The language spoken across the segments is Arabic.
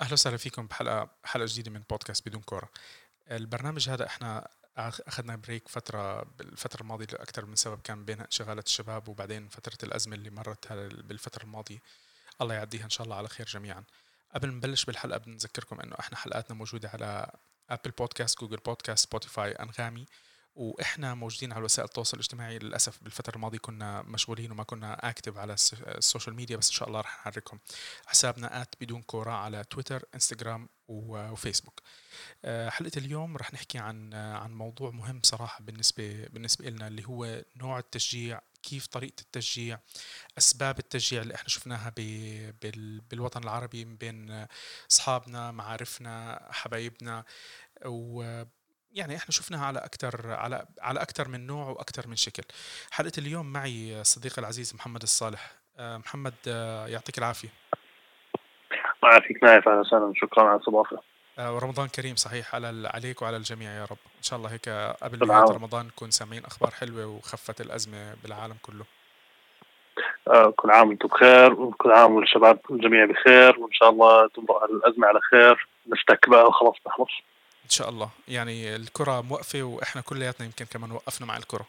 أهلا وسهلا فيكم بحلقة حلقة جديدة من بودكاست بدون كورة. البرنامج هذا إحنا أخذنا break فترة بالفترة الماضية لأكثر من سبب كان بين انشغالات الشباب وبعدين فترة الأزمة اللي مرت بالفترة الماضية. الله يعديها إن شاء الله على خير جميعا. قبل ما نبلش بالحلقة بنذكركم إنه إحنا حلقاتنا موجودة على ابل بودكاست جوجل بودكاست سبوتيفاي أنغامي. وإحنا موجودين على وسائل التواصل الاجتماعي للأسف بالفترة الماضية كنا مشغولين وما كنا active على ال social media بس إن شاء الله رح نحركهم. حسابنا at بدون كورة على تويتر انستغرام وفيسبوك. آه، حلقة اليوم رح نحكي عن عن موضوع مهم صراحة بالنسبة بالنسبة لنا اللي هو نوع التشجيع كيف طريقة التشجيع أسباب التشجيع اللي إحنا شفناها بالوطن العربي من بين أصحابنا معارفنا حبايبنا. و يعني إحنا شفناها على أكثر على على أكثر من نوع وأكثر من شكل. حلقة اليوم معي صديقي العزيز محمد الصالح. آه، محمد آه، يعطيك العافية. الله يعافيك نايف أهلا وسهلا شكرا على الإستضافة. آه، ورمضان كريم صحيح على عليك وعلى الجميع يا رب. إن شاء الله هيك قبل نهاية رمضان نكون سامعين أخبار حلوة وخفت الأزمة بالعالم كله. كل عام وأنتم بخير وكل عام والشباب الجميع بخير وإن شاء الله تمرق الأزمة على خير. نفتك بقى وخلاص نخلص. إن شاء الله. يعني الكرة موقفة وإحنا كلياتنا يمكن كمان وقفنا مع الكرة.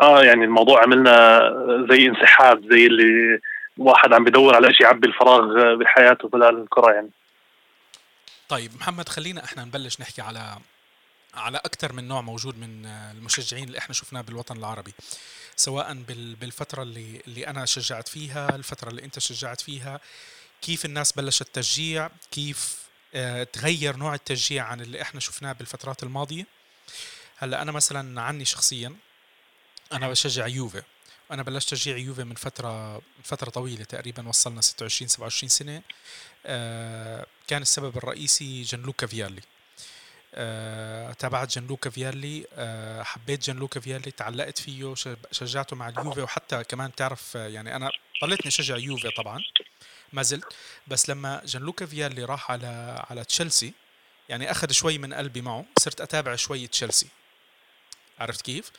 آه يعني الموضوع عملنا زي انسحاب زي اللي واحد عم بدور على شيء يعبي الفراغ بحياته خلال الكرة يعني. طيب محمد خلينا إحنا نبلش نحكي على على أكثر من نوع موجود من المشجعين اللي إحنا شفناه بالوطن العربي. سواء بالفترة اللي اللي أنا شجعت فيها الفترة اللي أنت شجعت فيها كيف الناس بلشت تشجيع كيف تغير نوع التشجيع عن اللي إحنا شفناه بالفترات الماضية. هلأ أنا مثلا عني شخصيا أنا بشجع يوفي. وأنا بلشت تشجيع يوفي من فترة من فترة طويلة تقريبا وصلنا 26 27 سنة. آه، كان السبب الرئيسي جنلوكا فيالي. أه تابعت جنلوكا فيالي. أه حبيت جنلوكا فيالي تعلقت فيه شجعته مع اليوفي. وحتى كمان تعرف يعني أنا ضليتني أشجع يوفي طبعا. ما زلت. بس لما جانلوكا فيالي راح على على تشيلسي يعني أخذ شوي من قلبي معه صرت أتابع شوي تشيلسي. عرفت كيف؟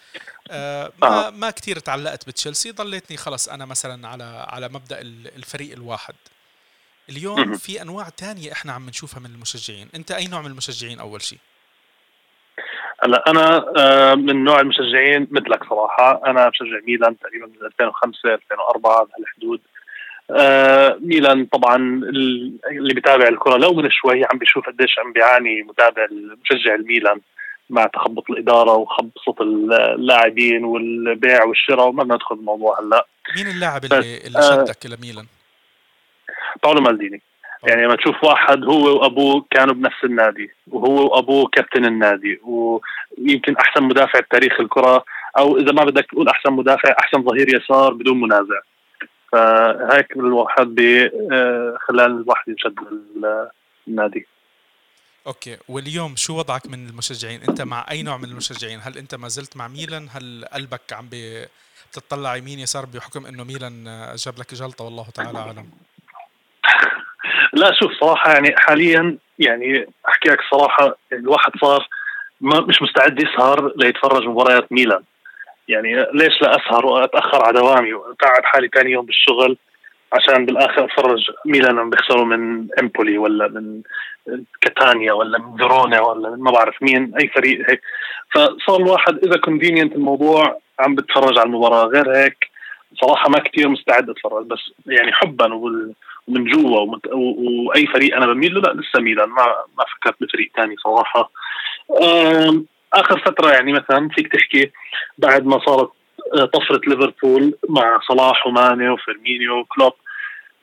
آه ما آه. ما كثير تعلقت بتشيلسي ضليتني خلص أنا مثلا على على مبدأ الفريق الواحد. اليوم في أنواع تانية إحنا عم نشوفها من المشجعين. أنت أي نوع من المشجعين أول شيء؟ هلأ أنا آه، من نوع المشجعين مثلك صراحة. أنا بشجع ميلان تقريبا من 2005 2004 بهالحدود. آه ميلان طبعا اللي بيتابع الكرة لو من شوي عم بيشوف قديش عم بيعاني متابع مشجع الميلان مع تخبط الإدارة وخبصة اللاعبين والبيع والشراء وما ندخل الموضوع هلأ. مين اللاعب اللي, اللي آه، شدك آه لميلان؟ باولو مالديني. يعني لما تشوف واحد هو وأبوه كانوا بنفس النادي وهو وأبوه كابتن النادي ويمكن أحسن مدافع بتاريخ الكرة أو إذا ما بدك تقول أحسن مدافع أحسن ظهير يسار بدون منازع. فهيك الواحد آه، خلال الواحد ينشد النادي. أوكي واليوم شو وضعك من المشجعين؟ أنت مع أي نوع من المشجعين؟ هل أنت ما زلت مع ميلان؟ هل قلبك عم بتطلع يمين يسار بحكم إنه ميلان جاب لك جلطة؟ والله تعالى أعلم. لا شوف صراحة يعني حاليا يعني احكي لك صراحة الواحد صار ما مش مستعد يسهر ليتفرج مباريات ميلان. يعني ليش لا أسهر وأتأخر على دوامي وقاعد حالي ثاني يوم بالشغل عشان بالآخر اتفرج ميلان عم بيخسروا من إمبولي ولا من كاتانيا ولا من فيرونا ولا من ما بعرف مين أي فريق هيك. فصار الواحد إذا convenient الموضوع عم بتفرج على المباراة. غير هيك صراحة ما كثير مستعد أتفرج بس يعني حبا ومن جوا وأي فريق أنا بميل له لا لسه ميلان. ما ما فكرت بفريق ثاني صراحة. آخر فترة يعني مثلا فيك تحكي بعد ما صارت آه، طفرة ليفربول مع صلاح وماني وفيرمينيو وكلوب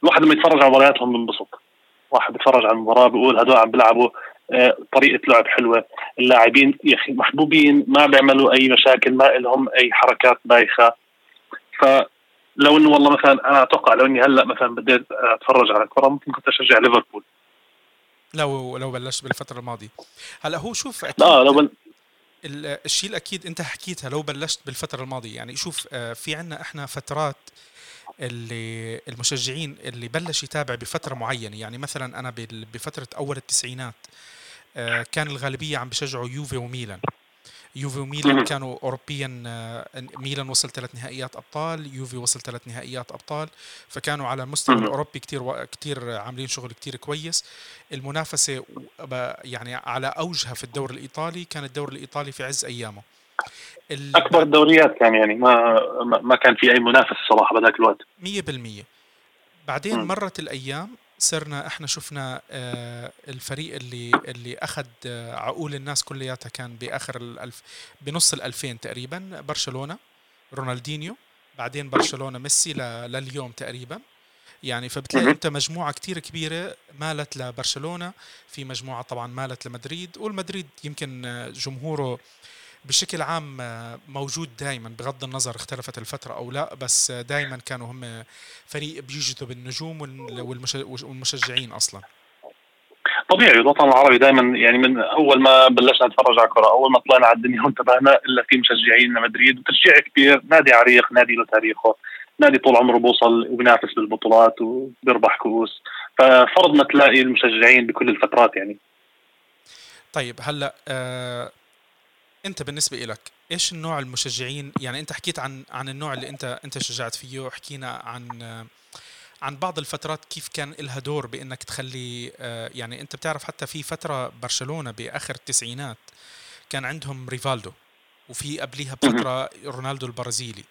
الواحد لما يتفرج على مبارياتهم بينبسط. واحد بيتفرج على المباراة بيقول هدول عم بيلعبوا آه، طريقة لعب حلوة. اللاعبين يا أخي محبوبين ما بيعملوا أي مشاكل ما لهم أي حركات بايخة. فلو إنه والله مثلا أنا أتوقع لو إني هلأ مثلا بديت أتفرج على الكره ممكن كنت أشجع ليفربول. لو لو بلشت بالفترة الماضية. هلأ هو شوف أكيد لا لو بل... الشيء الأكيد أنت حكيتها لو بلشت بالفترة الماضية. يعني شوف آه، في عنا إحنا فترات اللي المشجعين اللي بلش يتابع بفترة معينة. يعني مثلا أنا بفترة أول التسعينات آه، كان الغالبية عم بشجعوا يوفي وميلان. يوفي وميلان كانوا اوروبيا آه، ميلان وصل ثلاث نهائيات أبطال يوفي وصل ثلاث نهائيات أبطال فكانوا على المستوى الأوروبي كثير كثير عاملين شغل كثير كويس. المنافسة يعني على أوجها في الدوري الإيطالي كان الدوري الإيطالي في عز أيامه. أكبر الدوريات كان يعني ما ما كان في أي منافس صراحة بهذاك الوقت. 100% بعدين. مرت الأيام صرنا إحنا شفنا آه، الفريق اللي اللي أخذ آه، عقول الناس كلياتها كان بآخر الألف بنص الألفين تقريبا برشلونة رونالدينيو بعدين برشلونة ميسي لليوم تقريبا. يعني فبتلاقي أنت مجموعة كتير كبيرة مالت لبرشلونة في مجموعة طبعا مالت لمدريد والمدريد يمكن آه، جمهوره بشكل عام موجود دائما بغض النظر اختلفت الفترة أو لا بس دائما كانوا هم فريق بيجذب النجوم والمشجعين أصلا. طبيعي الوطن العربي دائما يعني من أول ما بلشنا نتفرج على الكرة أول ما طلعنا على الدنيا وانتبهنا إلا في مشجعين لمدريد وتشجيع كبير نادي عريق نادي له تاريخه نادي طول عمره بوصل وبينافس بالبطولات وبيربح كؤوس. ففرض ما تلاقي المشجعين بكل الفترات يعني. طيب هلأ آه انت بالنسبة لك إيش النوع المشجعين؟ يعني أنت حكيت عن عن النوع اللي أنت أنت شجعت فيه حكينا عن عن بعض الفترات كيف كان لها دور بأنك تخلي آه، يعني أنت بتعرف حتى في فترة برشلونة بآخر التسعينات كان عندهم ريفالدو وفي قبليها بفترة رونالدو البرازيلي.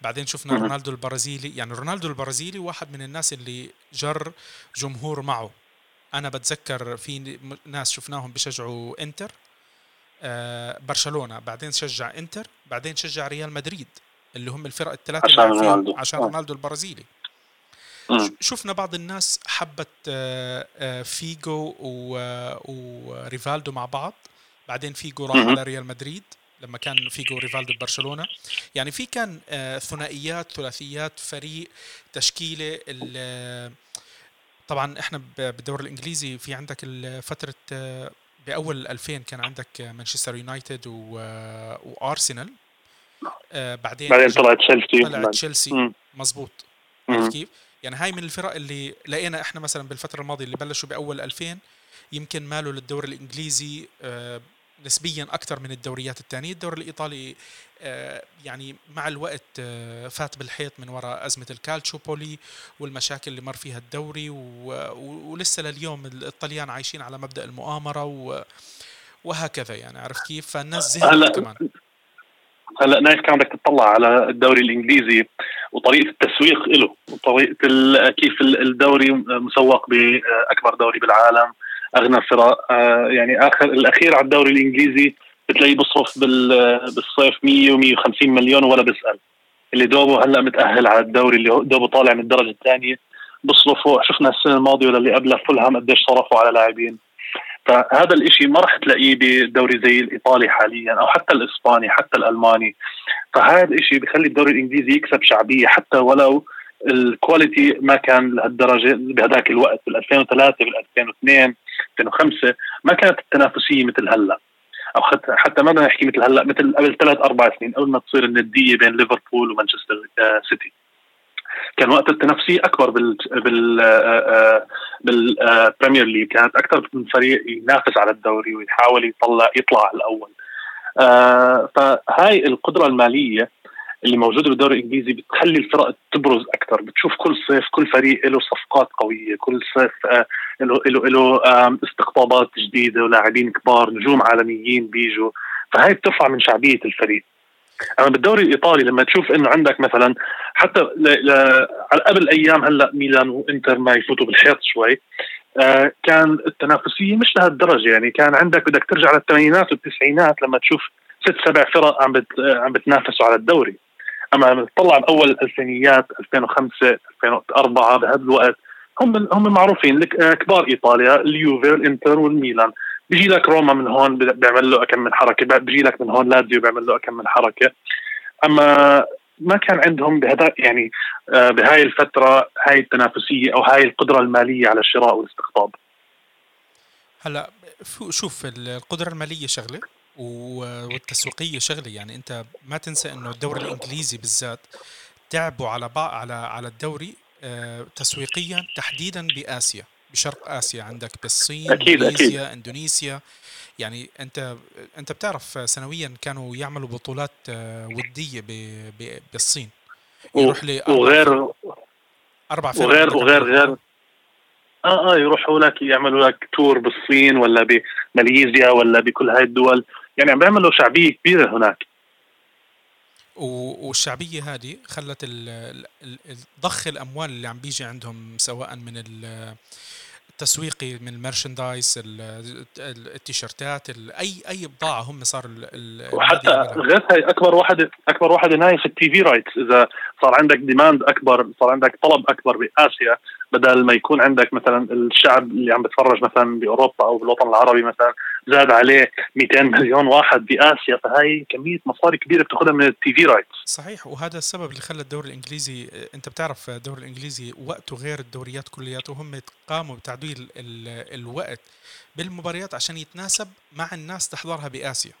بعدين شفنا رونالدو البرازيلي يعني رونالدو البرازيلي واحد من الناس اللي جر جمهور معه. أنا بتذكر في ناس شفناهم بشجعوا إنتر. برشلونة بعدين شجع إنتر بعدين شجع ريال مدريد اللي هم الفرق الثلاثة عشان رونالدو. عشان آه. رونالدو البرازيلي. شفنا بعض الناس حبت آه، فيجو وريفالدو مع بعض. بعدين فيجو راح على ريال مدريد لما كان فيجو ريفالدو ببرشلونه يعني في كان ثنائيات ثلاثيات فريق تشكيلة طبعا إحنا بالدوري الإنجليزي في عندك فترة بأول 2000 كان عندك مانشستر يونايتد وارسنال آه بعدين بعدين طلعت تشيلسي. طلعت تشيلسي. عرفت كيف؟ يعني هاي من الفرق اللي لقينا إحنا مثلا بالفترة الماضية اللي بلشوا بأول 2000 يمكن مالوا للدوري الإنجليزي آه نسبيا أكثر من الدوريات الثانية. الدوري الإيطالي آه، يعني مع الوقت آه، فات بالحيط من وراء أزمة الكالتشوبولي والمشاكل اللي مر فيها الدوري ولسه لليوم الطليان عايشين على مبدأ المؤامرة وهكذا يعني. عرفت كيف؟ فالناس زهقت كمان. هلا نايف كان بدك تطلع على الدوري الإنجليزي وطريقة التسويق له وطريقة كيف الدوري مسوق بأكبر دوري بالعالم. أغنى فرق آه، يعني اخر الأخير على الدوري الإنجليزي بتلاقيه بصرف بالصيف 100 و150 مليون ولا بيسأل. اللي دوبه هلأ متأهل على الدوري اللي دوبه طالع من الدرجة الثانية بصرفوا شفنا السنة الماضية ولا اللي قبلها فولهام قديش صرفوا على لاعبين. فهذا الإشي ما راح تلاقيه بدوري زي الإيطالي حاليا أو حتى الإسباني حتى الألماني. فهذا الإشي بخلي الدوري الإنجليزي يكسب شعبية حتى ولو ال quality ما كان لهالدرجة بهذاك الوقت بال 2003 بال 2002 2005 ما كانت التنافسيه مثل هلأ. أو حتى ما بدنا نحكي مثل هلأ مثل قبل ثلاث أربع سنين قبل ما تصير الندية بين ليفربول ومانشستر آه، سيتي. كان وقت التنافسية أكبر بال بال بال Premier League كانت أكثر من فريق ينافس على الدوري ويحاول يطلع يطلع الأول. آه، فهاي القدرة المالية اللي موجوده بالدوري الإنجليزي بتخلي الفرق تبرز أكثر بتشوف كل صيف كل فريق له صفقات قوية كل صيف آه، له له له استقطابات جديدة ولاعبين كبار نجوم عالميين بيجوا. فهي بترفع من شعبية الفريق. أما بالدوري الإيطالي لما تشوف إنه عندك مثلا حتى على قبل أيام هلأ ميلان وإنتر ما يفوتوا بالحيط شوي آه كان التنافسية مش لهالدرجة يعني. كان عندك بدك ترجع للثمانينات والتسعينات لما تشوف ست سبع فرق عم بت عم بتنافسوا على الدوري. أما لما تطلع باول الالفينيات 2005 2004 بهذا الوقت هم هم معروفين لك آه، كبار إيطاليا اليوفي والانتر والميلان. بيجي لك روما من هون بيعمل له كم من حركة بيجي لك من هون لازيو بيعمل له كم من حركة. أما ما كان عندهم بهذا يعني آه، بهاي الفترة هاي التنافسية أو هاي القدرة المالية على الشراء والاستقطاب. هلا شوف القدرة المالية شغلة. والتسويقية شغلة. يعني أنت ما تنسى إنه الدوري الإنجليزي بالذات تعبوا على على على الدوري آه، تسويقيا تحديدا بآسيا بشرق آسيا. عندك بالصين أكيد ماليزيا أكيد. إندونيسيا يعني أنت أنت بتعرف سنويا كانوا يعملوا بطولات آه، ودية بالصين. يروح لي وغير أربع فرق وغير وغير غير آه آه يروحوا لك يعملوا لك tour بالصين ولا بماليزيا ولا بكل هاي الدول. يعني عم بيعملوا شعبية كبيرة هناك. والشعبية هذه خلت ضخ الأموال اللي عم بيجي عندهم سواء من التسويقي من ال merchandise التيشيرتات أي أي بضاعة هم صار وحتى غير هي أكبر واحد أكبر واحد هنا في ال TV rights إذا صار عندك demand أكبر صار عندك طلب أكبر بآسيا بدل ما يكون عندك مثلا الشعب اللي عم بتفرج مثلا بأوروبا أو بالوطن العربي مثلا زاد عليه 200 مليون واحد بآسيا فهي كمية مصاري كبيرة بتأخذها من ال TV rights صحيح وهذا السبب اللي خلى الدوري الإنجليزي أنت بتعرف الدوري الإنجليزي وقته غير الدوريات كلياته هم قاموا بتعديل الوقت بالمباريات عشان يتناسب مع الناس تحضرها بآسيا.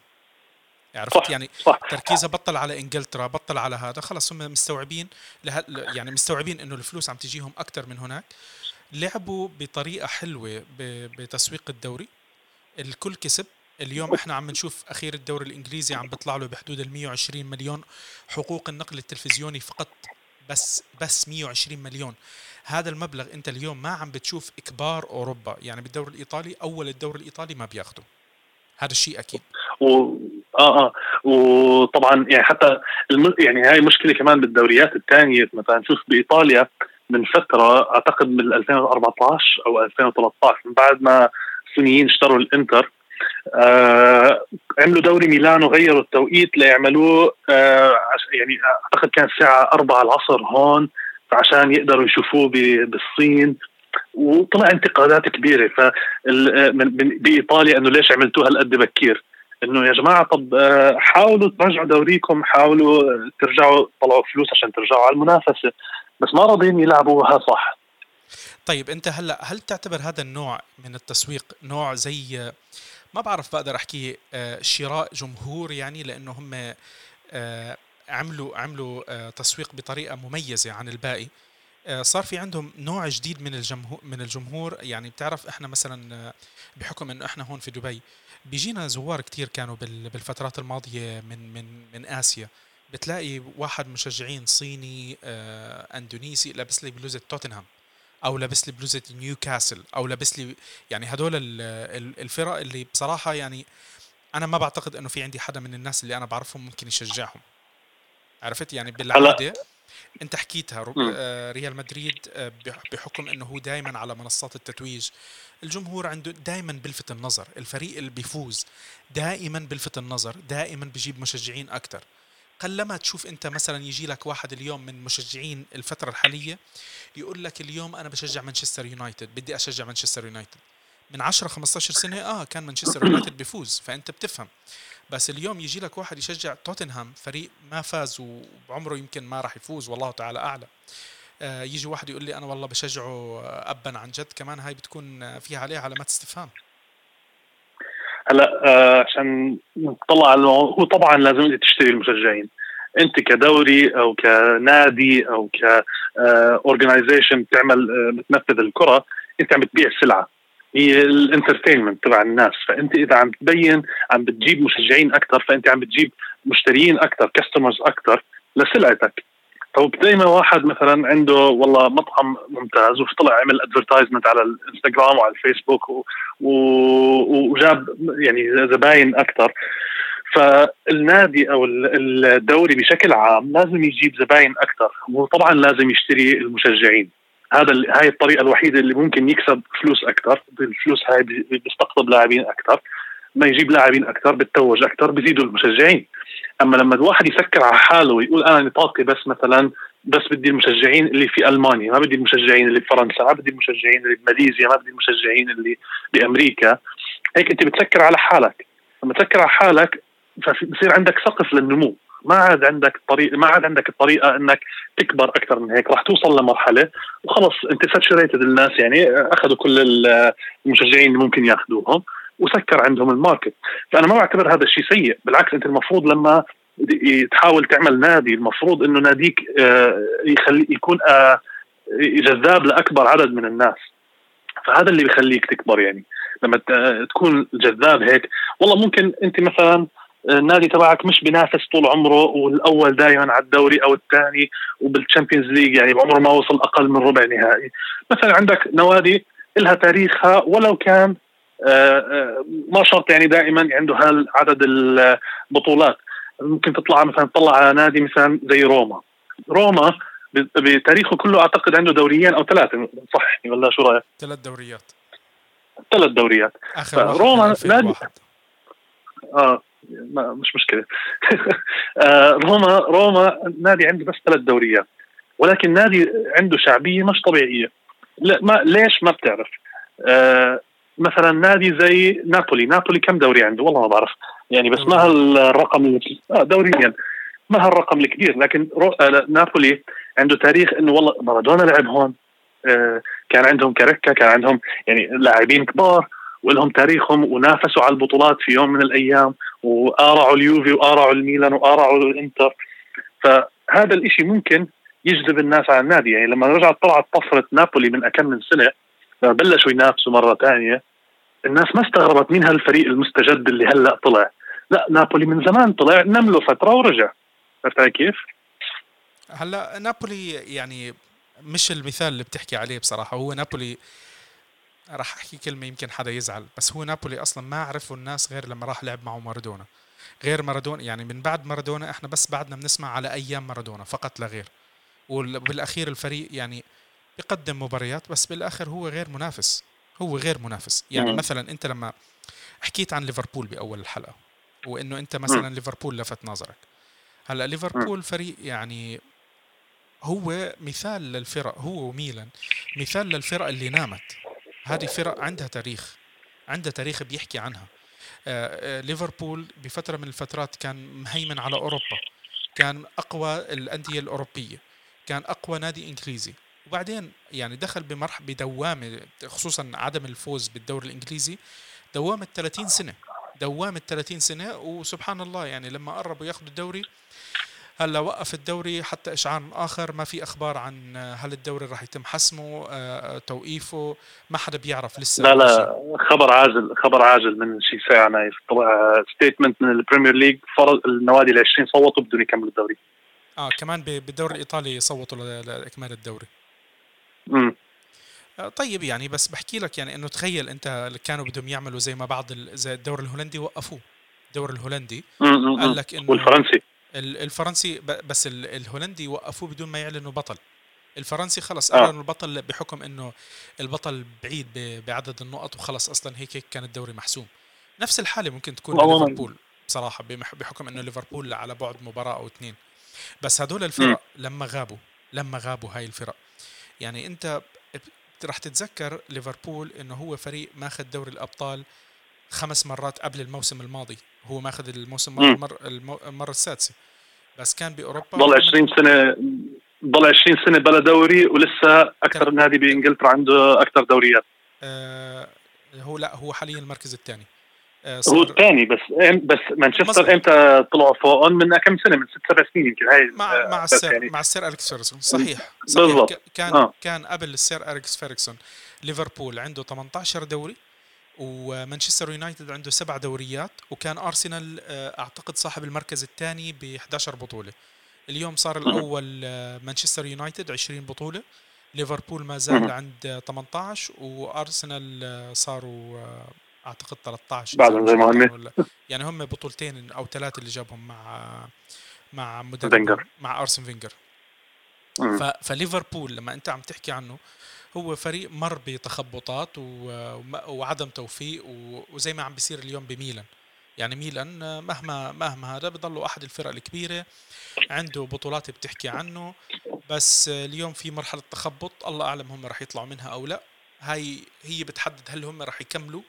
عرفت؟ يعني صح. تركيزها بطل على إنجلترا بطل على هذا خلص هم مستوعبين له يعني مستوعبين إنه الفلوس عم تجيهم أكثر من هناك. لعبوا بطريقة حلوة بتسويق الدوري. الكل كسب. اليوم إحنا عم نشوف أخير الدوري الإنجليزي عم بيطلع له بحدود ال 120 مليون حقوق النقل التلفزيوني فقط بس بس 120 مليون. هذا المبلغ أنت اليوم ما عم بتشوف إكبار أوروبا يعني بالدوري الإيطالي أول الدوري الإيطالي ما بياخده. هذا الشيء أكيد. و... آه آه. وطبعا يعني حتى الم... يعني هاي مشكلة كمان بالدوريات الثانية مثلا شوف بإيطاليا من فترة أعتقد من 2014 أو 2013 من بعد ما الصينيين اشتروا الإنتر آه عملوا دوري ميلانو غيروا التوقيت ليعملوه آه يعني أعتقد كان الساعة 4 العصر هون عشان يقدروا يشوفوه بالصين. وطلع انتقادات كبيرة ف بإيطاليا إنه ليش عملتوها هالقد بكير. إنه يا جماعة طب آه، حاولوا ترجعوا دوريكم حاولوا ترجعوا طلعوا فلوس عشان ترجعوا على المنافسة. بس ما راضيين يلعبوها صح. طيب أنت هلأ هل تعتبر هذا النوع من التسويق نوع زي ما بعرف بقدر أحكي آه، شراء جمهور يعني لأنه هم آه، عملوا عملوا تسويق بطريقة مميزة عن الباقي. صار في عندهم نوع جديد من الجمهور من الجمهور؟ يعني بتعرف إحنا مثلا بحكم إنه إحنا هون في دبي بيجينا زوار كتير كانوا بالفترات الماضية من من من آسيا. بتلاقي واحد مشجعين صيني آه إندونيسي لابس لي بلوزة توتنهام أو لابس لي بلوزة نيوكاسل أو لابس لي يعني هدول الفرق اللي بصراحة يعني أنا ما بعتقد إنه في عندي حدا من الناس اللي أنا بعرفهم ممكن يشجعهم. عرفت؟ يعني بالعادة أنت حكيتها آه، ريال مدريد آه، بحكم إنه هو دائما على منصات التتويج الجمهور عنده دائما بلفت النظر. الفريق اللي بيفوز دائما بلفت النظر دائما بجيب مشجعين أكثر قلما تشوف أنت مثلا يجي لك واحد اليوم من مشجعين الفترة الحالية يقول لك اليوم أنا بشجع مانشستر يونايتد بدي أشجع مانشستر يونايتد. من 10 15 سنة آه كان مانشستر يونايتد بيفوز فأنت بتفهم. بس اليوم يجي لك واحد يشجع توتنهام فريق ما فاز وبعمره يمكن ما راح يفوز والله تعالى أعلم. يجي واحد يقول لي أنا والله بشجعه ابا عن جد. كمان هاي بتكون فيها عليها علامات استفهام. هلا آه عشان نطلع على هو طبعا لازم تشتري المشجعين. انت كدوري أو كنادي أو ك اورجنايزيشن بتعمل آه، بتنفذ الكرة انت عم بتبيع سلعة. هي ال entertainment تبع الناس. فانت إذا عم تبين عم بتجيب مشجعين أكثر فانت عم بتجيب مشتريين أكثر customers أكثر لسلعتك. طب زي ما واحد مثلا عنده والله مطعم ممتاز وطلع عمل advertisement على الإنستغرام وعلى الفيسبوك و... و... وجاب يعني زباين أكثر. فالنادي أو الدوري بشكل عام لازم يجيب زباين أكثر وطبعا لازم يشتري المشجعين. هذا هاي الطريقة الوحيدة اللي ممكن يكسب فلوس أكثر بالفلوس هاي بيستقطب لاعبين أكثر ما يجيب لاعبين أكثر بتتوج أكثر بزيدوا المشجعين. أما لما الواحد يفكر على حاله ويقول أنا نطاقي بس مثلا بس بدي المشجعين اللي في ألمانيا ما بدي المشجعين اللي بفرنسا ما بدي المشجعين اللي بماليزيا ما بدي المشجعين اللي بأمريكا هيك أنت بتفكر على حالك. لما تفكر على حالك فبصير عندك سقف للنمو. ما عاد عندك طريق ما عاد عندك الطريقة إنك تكبر أكثر من هيك. راح توصل لمرحلة وخلص أنت saturated الناس يعني أخذوا كل المشجعين اللي ممكن يأخذوهم. وسكر عندهم ال market. فأنا ما بعتبر هذا الشيء سيء بالعكس أنت المفروض لما تحاول تعمل نادي المفروض إنه ناديك آه، يخلي يكون آه، جذاب لأكبر عدد من الناس. فهذا اللي بيخليك تكبر يعني. لما تكون جذاب هيك والله ممكن أنت مثلا النادي تبعك مش بينافس طول عمره والأول دائما على الدوري أو الثاني وبال Champions League يعني بعمره ما وصل أقل من ربع نهائي. مثلا عندك نوادي لها تاريخها ولو كان آه، آه، ما شرط يعني دائما عنده هالعدد البطولات. ممكن تطلع مثلا تطلع على نادي مثلا زي روما. روما بتاريخه كله أعتقد عنده دوريين أو ثلاثة صححني ولا شو رأيك؟ ثلاث دوريات. ثلاث دوريات. آخر روما نادي آه ما مش مشكلة. آه روما روما نادي عنده بس ثلاث دوريات. ولكن نادي عنده شعبية مش طبيعية. لا ما ليش ما بتعرف؟ آه مثلا نادي زي نابولي. نابولي كم دوري عنده؟ والله ما بعرف. يعني بس ما هالرقم آه دوريا. ما هالرقم الكبير. لكن آه نابولي عنده تاريخ إنه والله مارادونا لعب هون. آه كان عندهم كاركا كان عندهم يعني لاعبين كبار ولهم تاريخهم ونافسوا على البطولات في يوم من الأيام وآرعوا اليوفي وآرعوا الميلان وآرعوا الإنتر. فهذا الإشي ممكن يجذب الناس على النادي. يعني لما رجعت طلعت طفرة نابولي من أكم من سنة بلشوا ينافسوا مرة ثانية الناس ما استغربت مين هالفريق المستجد اللي هلأ طلع. لا نابولي من زمان طلع نم له فترة ورجع. عرفت كيف؟ هلأ نابولي يعني مش المثال اللي بتحكي عليه بصراحة. هو نابولي راح أحكي كلمة يمكن حدا يزعل بس هو نابولي أصلا ما عرفوا الناس غير لما راح لعب معه مارادونا. غير مارادونا يعني من بعد مارادونا إحنا بس بعدنا بنسمع على أيام مارادونا فقط لا غير. وبالأخير الفريق يعني بيقدم مباريات بس بالآخر هو غير منافس. هو غير منافس. يعني م. مثلا أنت لما حكيت عن ليفربول بأول الحلقة وإنه أنت مثلا. ليفربول لفت نظرك. هلأ ليفربول فريق يعني هو مثال للفرق هو وميلان مثال للفرق اللي نامت. هذه فرق عندها تاريخ عندها تاريخ بيحكي عنها. آه، آه، ليفربول بفترة من الفترات كان مهيمن على أوروبا كان أقوى الأندية الأوروبية كان أقوى نادي إنجليزي. وبعدين يعني دخل بمرحله بدوامة خصوصا عدم الفوز بالدوري الإنجليزي دوامة 30 سنة دوامة 30 سنة وسبحان الله يعني لما قربوا ياخذوا الدوري هلأ وقف الدوري حتى إشعار آخر ما في أخبار عن هل الدوري راح يتم حسمه آه، توقيفه ما حدا بيعرف لسه. لا لا خبر عاجل خبر عاجل من شي ساعة نايف طلع statement من ال Premier League فرض النوادي ال 20 صوتوا بدهم يكملوا الدوري. آه كمان بالدوري الإيطالي صوتوا لإكمال الدوري. امم طيب يعني بس بحكي لك يعني إنه تخيل أنت كانوا بدهم يعملوا زي ما بعض زي الدوري الهولندي وقفوه. الدوري الهولندي قال لك إنه والفرنسي. الفرنسي بس الهولندي وقفوه بدون ما يعلنوا بطل. الفرنسي خلص آه. أعلنوا البطل بحكم إنه البطل بعيد بعدد النقط وخلص أصلا هيك هيك كان الدوري محسوم. نفس الحالة ممكن تكون ليفربول بصراحة بحكم إنه ليفربول على بعد مباراة أو اثنين بس هدول الفرق لما غابوا لما غابوا هاي الفرق. يعني انت راح تتذكر ليفربول انه هو فريق ماخذ دوري الأبطال خمس مرات قبل الموسم الماضي. هو ماخذ الموسم المر المرة السادسة. بس كان بأوروبا ضل 20 سنه ضل 20 سنة بلا دوري ولسه أكثر نادي بإنجلترا عنده أكثر دوريات. آه هو لا هو حاليا المركز الثاني. هو الثاني بس بس مانشستر إمتى طلعوا فوقهم من كم سنة؟ من ست سبع سنين يمكن. هاي مع آه مع السير يعني. مع السير أليكس فيرجسون صحيح, صحيح. بالضبط. كان آه. كان قبل السير أليكس فيرجسون ليفربول عنده 18 دوري ومانشستر يونايتد عنده سبع دوريات وكان أرسنال آه، أعتقد صاحب المركز الثاني ب 11 بطولة. اليوم صار الأول آه، مانشستر يونايتد 20 بطولة. ليفربول ما زال عند 18 وأرسنال آه، صاروا أعتقد 13 بعد زي يعني هم بطولتين أو ثلاثة اللي جابهم مع مع مدرب مع أرسن فينجر. فليفربول لما أنت عم تحكي عنه هو فريق مر بتخبطات وعدم توفيق وزي ما عم بيصير اليوم بميلان. يعني ميلان مهما مهما هذا بضله أحد الفرق الكبيرة عنده بطولات بتحكي عنه. بس اليوم في مرحلة تخبط الله أعلم هم راح يطلعوا منها أو لا. هاي هي بتحدد هل هم راح يكملوا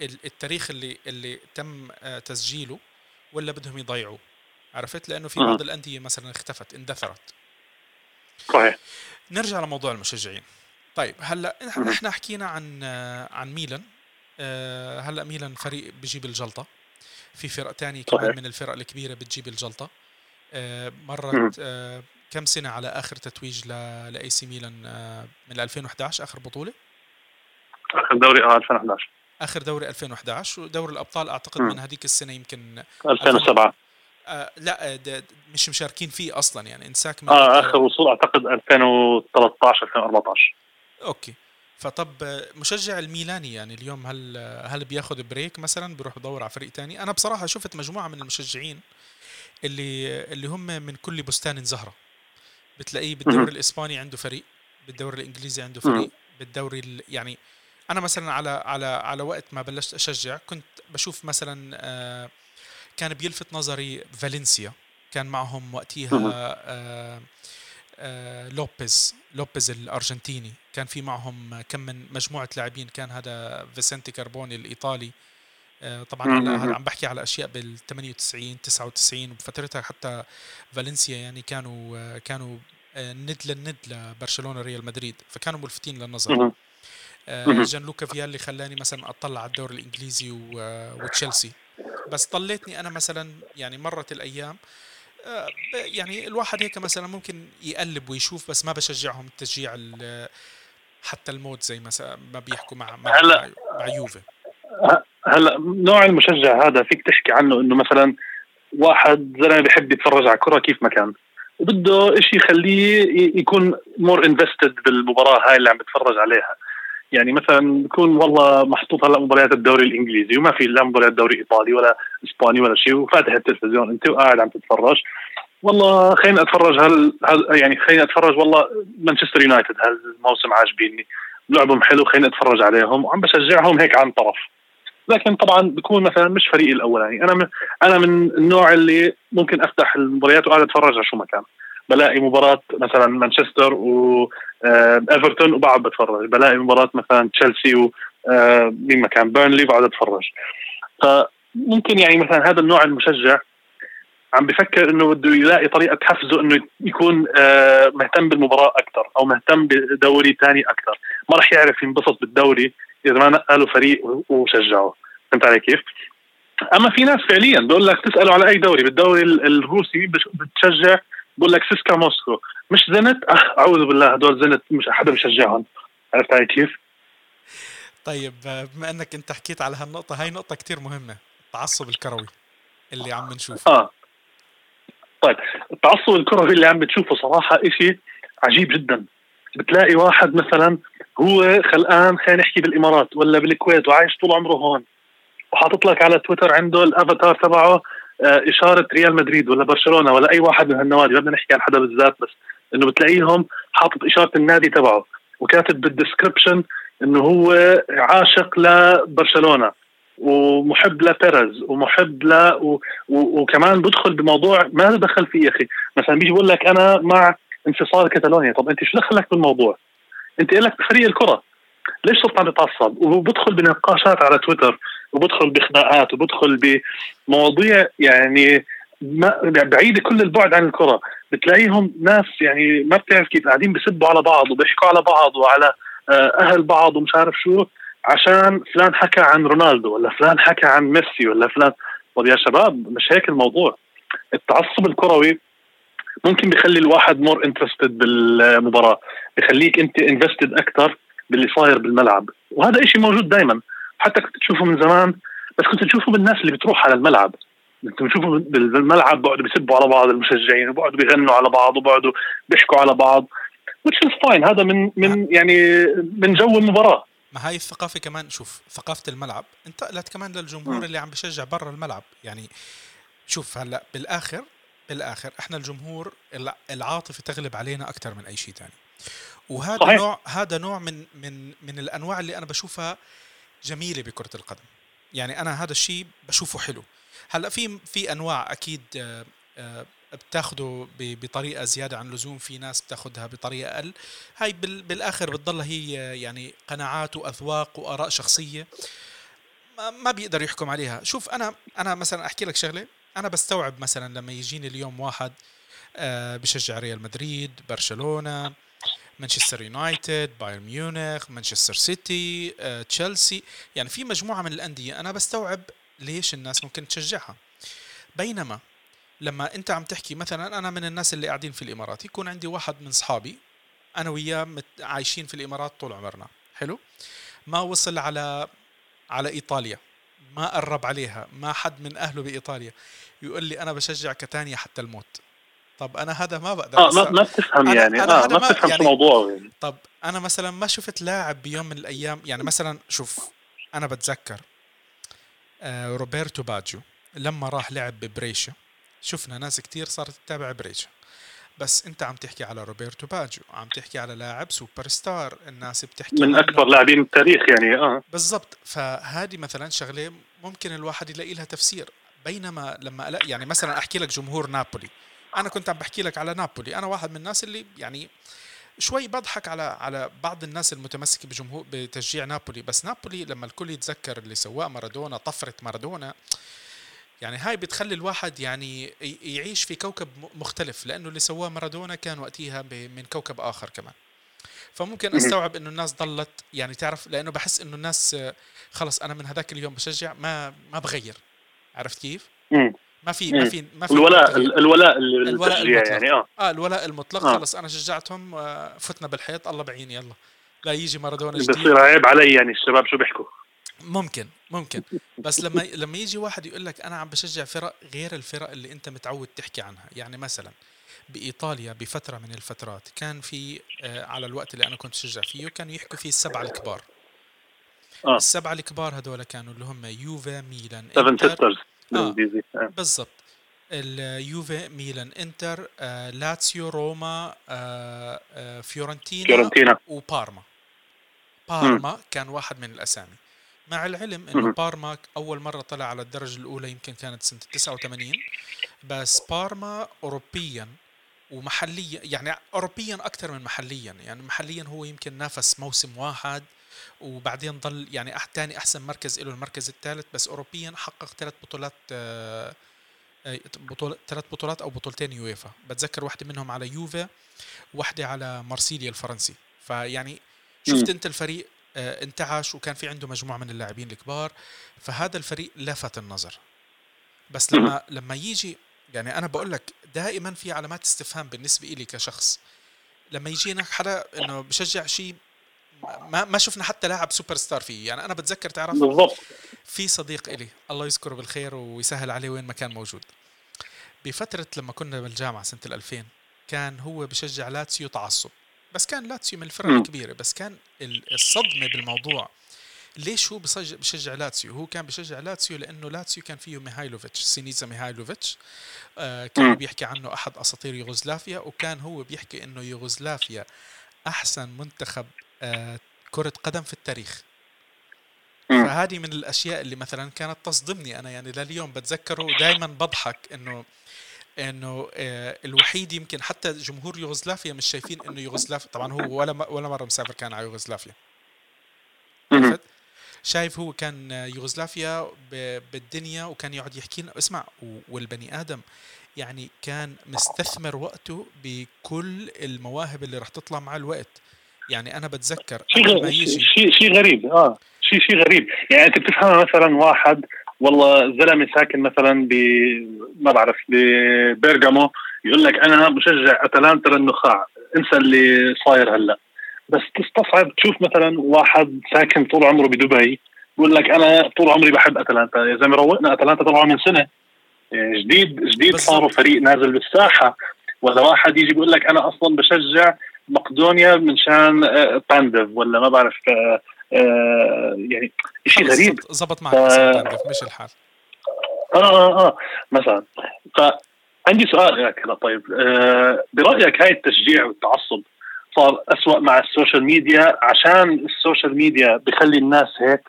التاريخ اللي اللي تم تسجيله ولا بدهم يضيعوه؟ عرفت؟ لأنه في بعض الأندية مثلا اختفت اندثرت. صحيح. نرجع لموضوع المشجعين. طيب هلأ إحنا حكينا عن عن ميلان. آه، هلأ ميلان فريق بجيب الجلطة. في فرق تانية كمان من الفرق الكبيرة بتجيب الجلطة. آه، مرت آه، كم سنة على آخر تتويج ل AC ميلان من 2011 آخر بطولة؟ آخر دوري آه 2011 آخر دوري 2011 ودوري الأبطال أعتقد من هذيك السنة يمكن 2007 آه لا مش مشاركين فيه أصلا يعني إنساك من آه آخر وصول أعتقد 2013 2014 okay. فطب مشجع الميلاني يعني اليوم هل هل بياخذ break مثلا بيروح بدور على فريق تاني؟ أنا بصراحة شفت مجموعة من المشجعين اللي اللي هم من كل بستان زهره بتلاقيه بالدوري الإسباني عنده فريق بالدوري الإنجليزي عنده فريق بالدوري يعني أنا مثلا على على على وقت ما بلشت أشجع كنت بشوف مثلا آه، كان بيلفت نظري فالنسيا. كان معهم وقتها آه، آه، لوبيز لوبيز الأرجنتيني. كان في معهم كم من مجموعة لاعبين. كان هذا فيسنتي كاربوني الإيطالي. طبعا هلا عم بحكي على أشياء بال 98 99 وبفترتها حتى فالنسيا يعني كانوا كانوا ند للند لبرشلونه ريال مدريد. فكانوا ملفتين للنظر. آه، جان لوكا فيالي خلاني مثلا أطلع على الدوري الإنجليزي وتشيلسي. بس ضليتني أنا مثلا يعني مرت الأيام آه، يعني الواحد هيك مثلا ممكن يقلب ويشوف بس ما بشجعهم التشجيع حتى الموت زي مثلا ما بيحكوا مع مع, هلا مع يوفي. هلا نوع المشجع هذا فيك تحكي عنه إنه مثلا واحد زلمة بيحب يتفرج على كره كيف ما كان؟ وبده شيء يخليه يكون مور انفستد بالمباراة هاي اللي عم بتفرج عليها. يعني مثلا بكون والله محطوط هلا مباريات الدوري الإنجليزي وما في لا مباريات دوري ايطالي ولا إسباني ولا شيء وفاتح التلفزيون أنت وقاعد عم تتفرج. والله خليني أتفرج هل, هل يعني خليني أتفرج والله مانشستر يونايتد هالموسم عاجبيني؟ لعبهم حلو خليني أتفرج عليهم وعم بشجعهم هيك عن طرف. لكن طبعا بكون مثلا مش فريقي الأولاني. أنا من أنا من النوع اللي ممكن أفتح المباريات وقاعد أتفرج على شو ما كان. بلاقي مباراة مثلا مانشستر وايفرتون آه، وبقعد بتفرج. بلاقي مباراة مثلا تشيلسي ومين ما كان بيرنلي وبقعد اتفرج فممكن يعني مثلا هذا النوع المشجع عم بفكر إنه بده يلاقي طريقة تحفزه إنه يكون آه، مهتم بالمباراة أكثر أو مهتم بدوري ثاني أكثر ما راح يعرف ينبسط بالدوري إذا ما نقلوا فريق وشجعه فهمت علي كيف؟ أما في ناس فعليا بقول لك تساله على أي دوري؟ بالدوري الروسي بتشجع بقول لك سيسكا موسكو. مش زنت؟ أخ أعوذ بالله هدول زنت مش حدا بشجعهم عرفت علي كيف؟ طيب بما إنك أنت حكيت على هالنقطة هاي نقطة كتير مهمة التعصب الكروي اللي عم نشوفه آه. طيب التعصب الكروي اللي عم بتشوفه صراحة إشي عجيب جدا. بتلاقي واحد مثلا هو خلقان خلينا نحكي بالإمارات ولا بالكويت وعايش طول عمره هون وحاطط لك على تويتر عنده الأفاتار تبعه آه، إشارة ريال مدريد ولا برشلونة ولا أي واحد من هالنوادي ما بدنا نحكي عن حدا بالذات بس إنه بتلاقيهم حاطط إشارة النادي تبعه وكاتب بالدسكربشن إنه هو عاشق لبرشلونة ومحب لبيرز ومحب ل و... و... وكمان بدخل بموضوع ما له دخل فيه يا أخي. مثلا بيجي بقول لك أنا مع انفصال كتالونيا طب أنت شو دخلك بالموضوع؟ أنت لك بفريق الكرة. ليش صرت عم تتعصب وبدخل بنقاشات على تويتر وبدخل بخناقات وبدخل بمواضيع يعني ما بعيدة كل البعد عن الكرة. بتلاقيهم ناس يعني ما بتعرف كيف قاعدين بسبوا على بعض وبيحكوا على بعض وعلى آه، أهل بعض ومش عارف شو عشان فلان حكى عن رونالدو ولا فلان حكى عن ميسي ولا فلان. طب يا شباب مش هيك الموضوع. التعصب الكروي ممكن بيخلي الواحد more interested بالمباراة بخليك أنت invested أكثر باللي صاير بالملعب. وهذا إشي موجود دائما حتى كنت تشوفه من زمان بس كنت تشوفه بالناس اللي بتروح على الملعب. كنت بشوفه بالملعب بقعدوا بيسبوا على بعض المشجعين وبقعدوا بيغنوا على بعض وبقعدوا بيحكوا على بعض which is fine. هذا من من يعني من جو المباراة. ما هاي الثقافة كمان شوف ثقافة الملعب. انتقلت كمان للجمهور م. اللي عم بشجع برا الملعب. يعني شوف هلأ بالاخر بالآخر إحنا الجمهور العاطفة تغلب علينا أكثر من أي شيء ثاني وهذا صحيح. نوع هذا نوع من من من الأنواع اللي أنا بشوفها جميلة بكرة القدم. يعني أنا هذا الشيء بشوفه حلو. هلأ في في أنواع أكيد آه، آه، بتاخده بطريقة زيادة عن اللزوم. في ناس بتاخذها بطريقة أقل. هاي بالآخر بتضل هي يعني قناعات وأذواق وآراء شخصية. ما بيقدر يحكم عليها. شوف أنا أنا مثلا أحكي لك شغلة. أنا بستوعب مثلا لما يجيني اليوم واحد آه، بشجع ريال مدريد برشلونة مانشستر يونايتد بايرن ميونخ مانشستر سيتي تشيلسي يعني في مجموعة من الأندية أنا بستوعب ليش الناس ممكن تشجعها. بينما لما أنت عم تحكي مثلا أنا من الناس اللي قاعدين في الإمارات يكون عندي واحد من اصحابي أنا وياه عايشين في الإمارات طول عمرنا. حلو؟ ما وصل على على إيطاليا. ما قرب عليها. ما حد من أهله بإيطاليا. يقول لي أنا بشجع كتانيا حتى الموت. طب أنا هذا ما بقدر آه ما, ما بتفهم أنا- يعني. أنا هذا ما بتفهم يعني- شو موضوعه يعني طب أنا مثلا ما شفت لاعب بيوم من الأيام يعني مثلا شوف أنا بتذكر آه روبرتو باجيو لما راح لعب ببريشا. شفنا ناس كتير صارت تتابع بريشا. بس أنت عم تحكي على روبرتو باجيو عم تحكي على لاعب سوبر ستار الناس بتحكي من. أكبر لاعبين التاريخ يعني آه. بالضبط. فهذه مثلا شغلة ممكن الواحد يلاقي لها تفسير. بينما لما ألاقي يعني مثلا أحكي لك جمهور نابولي. أنا كنت عم بحكي لك على نابولي. أنا واحد من الناس اللي يعني شوي بضحك على على بعض الناس المتمسكة بجمهور بتشجيع نابولي. بس نابولي لما الكل يتذكر اللي سواه مارادونا طفرة مارادونا يعني هاي بتخلي الواحد يعني يعيش في كوكب مختلف. لأنه اللي سواه مارادونا كان وقتها من كوكب آخر كمان. فممكن. أستوعب إنه الناس ضلت يعني تعرف لأنه بحس إنه الناس خلص أنا من هذاك اليوم بشجع ما ما بغير. عرفت كيف؟ ما في ما مم. في ما في الولاء. الولاء الولاء للتشجيع المطلق. يعني آه آه الولاء المطلق آه. خلص أنا شجعتهم آه، فتنا بالحيط الله بعين يلا لا يجي مارادونا جديد بصير عيب علي يعني الشباب شو بيحكوا ممكن ممكن بس لما لما يجي واحد يقول لك أنا عم بشجع فرق غير الفرق اللي أنت متعود تحكي عنها يعني مثلا بإيطاليا بفترة من الفترات كان في على الوقت اللي أنا كنت بشجع فيه كانوا يحكوا فيه السبعة الكبار آه. السبعة الكبار هذول كانوا اللي هم يوفا ميلان 7 إنتر سيسترز آه. بالانجليزي آه. بالضبط. اليوفي ميلان انتر آه، لاتسيو روما آه، آه، فيورنتينا فيورنتينا وبارما بارما كان واحد من الأسامي. مع العلم إنه. بارما أول مرة طلع على الدرجة الأولى يمكن كانت سنة 89 بس بارما اوروبيا ومحليا يعني اوروبيا أكثر من محليا. يعني محليا هو يمكن نافس موسم واحد وبعدين ضل يعني ثاني أحسن مركز له المركز الثالث بس اوروبيا حقق ثلاث بطولات آه، آه، بطولة ثلاث بطولات أو بطولتين يويفا. بتذكر واحدة منهم على يوفي واحدة على مارسيليا الفرنسي. فيعني شفت. أنت الفريق آه، انتعش وكان في عنده مجموعة من اللاعبين الكبار. فهذا الفريق لفت النظر. بس لما لما يجي يعني أنا بقول لك دائما في علامات استفهام بالنسبة لي كشخص. لما يجينا حدا إنه بشجع شيء ما ما شفنا حتى لاعب سوبر ستار فيه. يعني أنا بتذكر تعرف؟ بالضبط. في صديق إلي الله يذكره بالخير ويسهل عليه وين ما كان موجود. بفترة لما كنا بالجامعة سنة الألفين كان هو بشجع لاتسيو تعصب. بس كان لاتسيو من الفرق. الكبيرة. بس كان ال- الصدمة بالموضوع. ليش هو بشجع, لاتسيو؟ هو كان بشجع لاتسيو لأنه لاتسيو كان فيه ميهايلوفيتش سينيسا ميهايلوفيتش. آه كان. بيحكي عنه أحد أساطير يوغوسلافيا وكان هو بيحكي إنه يوغوسلافيا أحسن منتخب كرة قدم في التاريخ. فهذه من الأشياء اللي مثلا كانت تصدمني أنا يعني لليوم بتذكره ودائما بضحك إنه إنه آه، الوحيد يمكن حتى جمهور يوغوسلافيا مش شايفين إنه يوغوسلافيا طبعا هو ولا ولا مرة مسافر كان على يوغوسلافيا؟ شايف هو كان آه، يوغوسلافيا بالدنيا وكان يقعد يحكي لنا اسمع والبني آدم يعني كان مستثمر وقته بكل المواهب اللي راح تطلع مع الوقت يعني أنا بتذكر شيء شيء شيء غريب آه شيء شيء غريب. يعني أنت بتفهمها مثلا واحد والله زلمة ساكن مثلا ب ما بعرف ببرغامو يقول لك أنا بشجع أتلانتا للنخاع انسى اللي صاير هلأ. بس تستصعب تشوف مثلا واحد ساكن طول عمره بدبي بيقول لك أنا طول عمري بحب أتلانتا. يا زلمة روقنا أتلانتا طلعوا من سنة. يعني جديد جديد. صاروا فريق نازل بالساحة. ولا واحد يجي بيقول لك أنا أصلا بشجع مقدونيا من شان آه، بانديف ولا ما بعرف آه، آه، يعني شيء غريب. زبط- معك ف- مش الحال. آه آه آه مثلا. فعندي سؤال لك هلا طيب آه برأيك هاي التشجيع والتعصب صار أسوأ مع ال social media عشان ال social media بخلي الناس هيك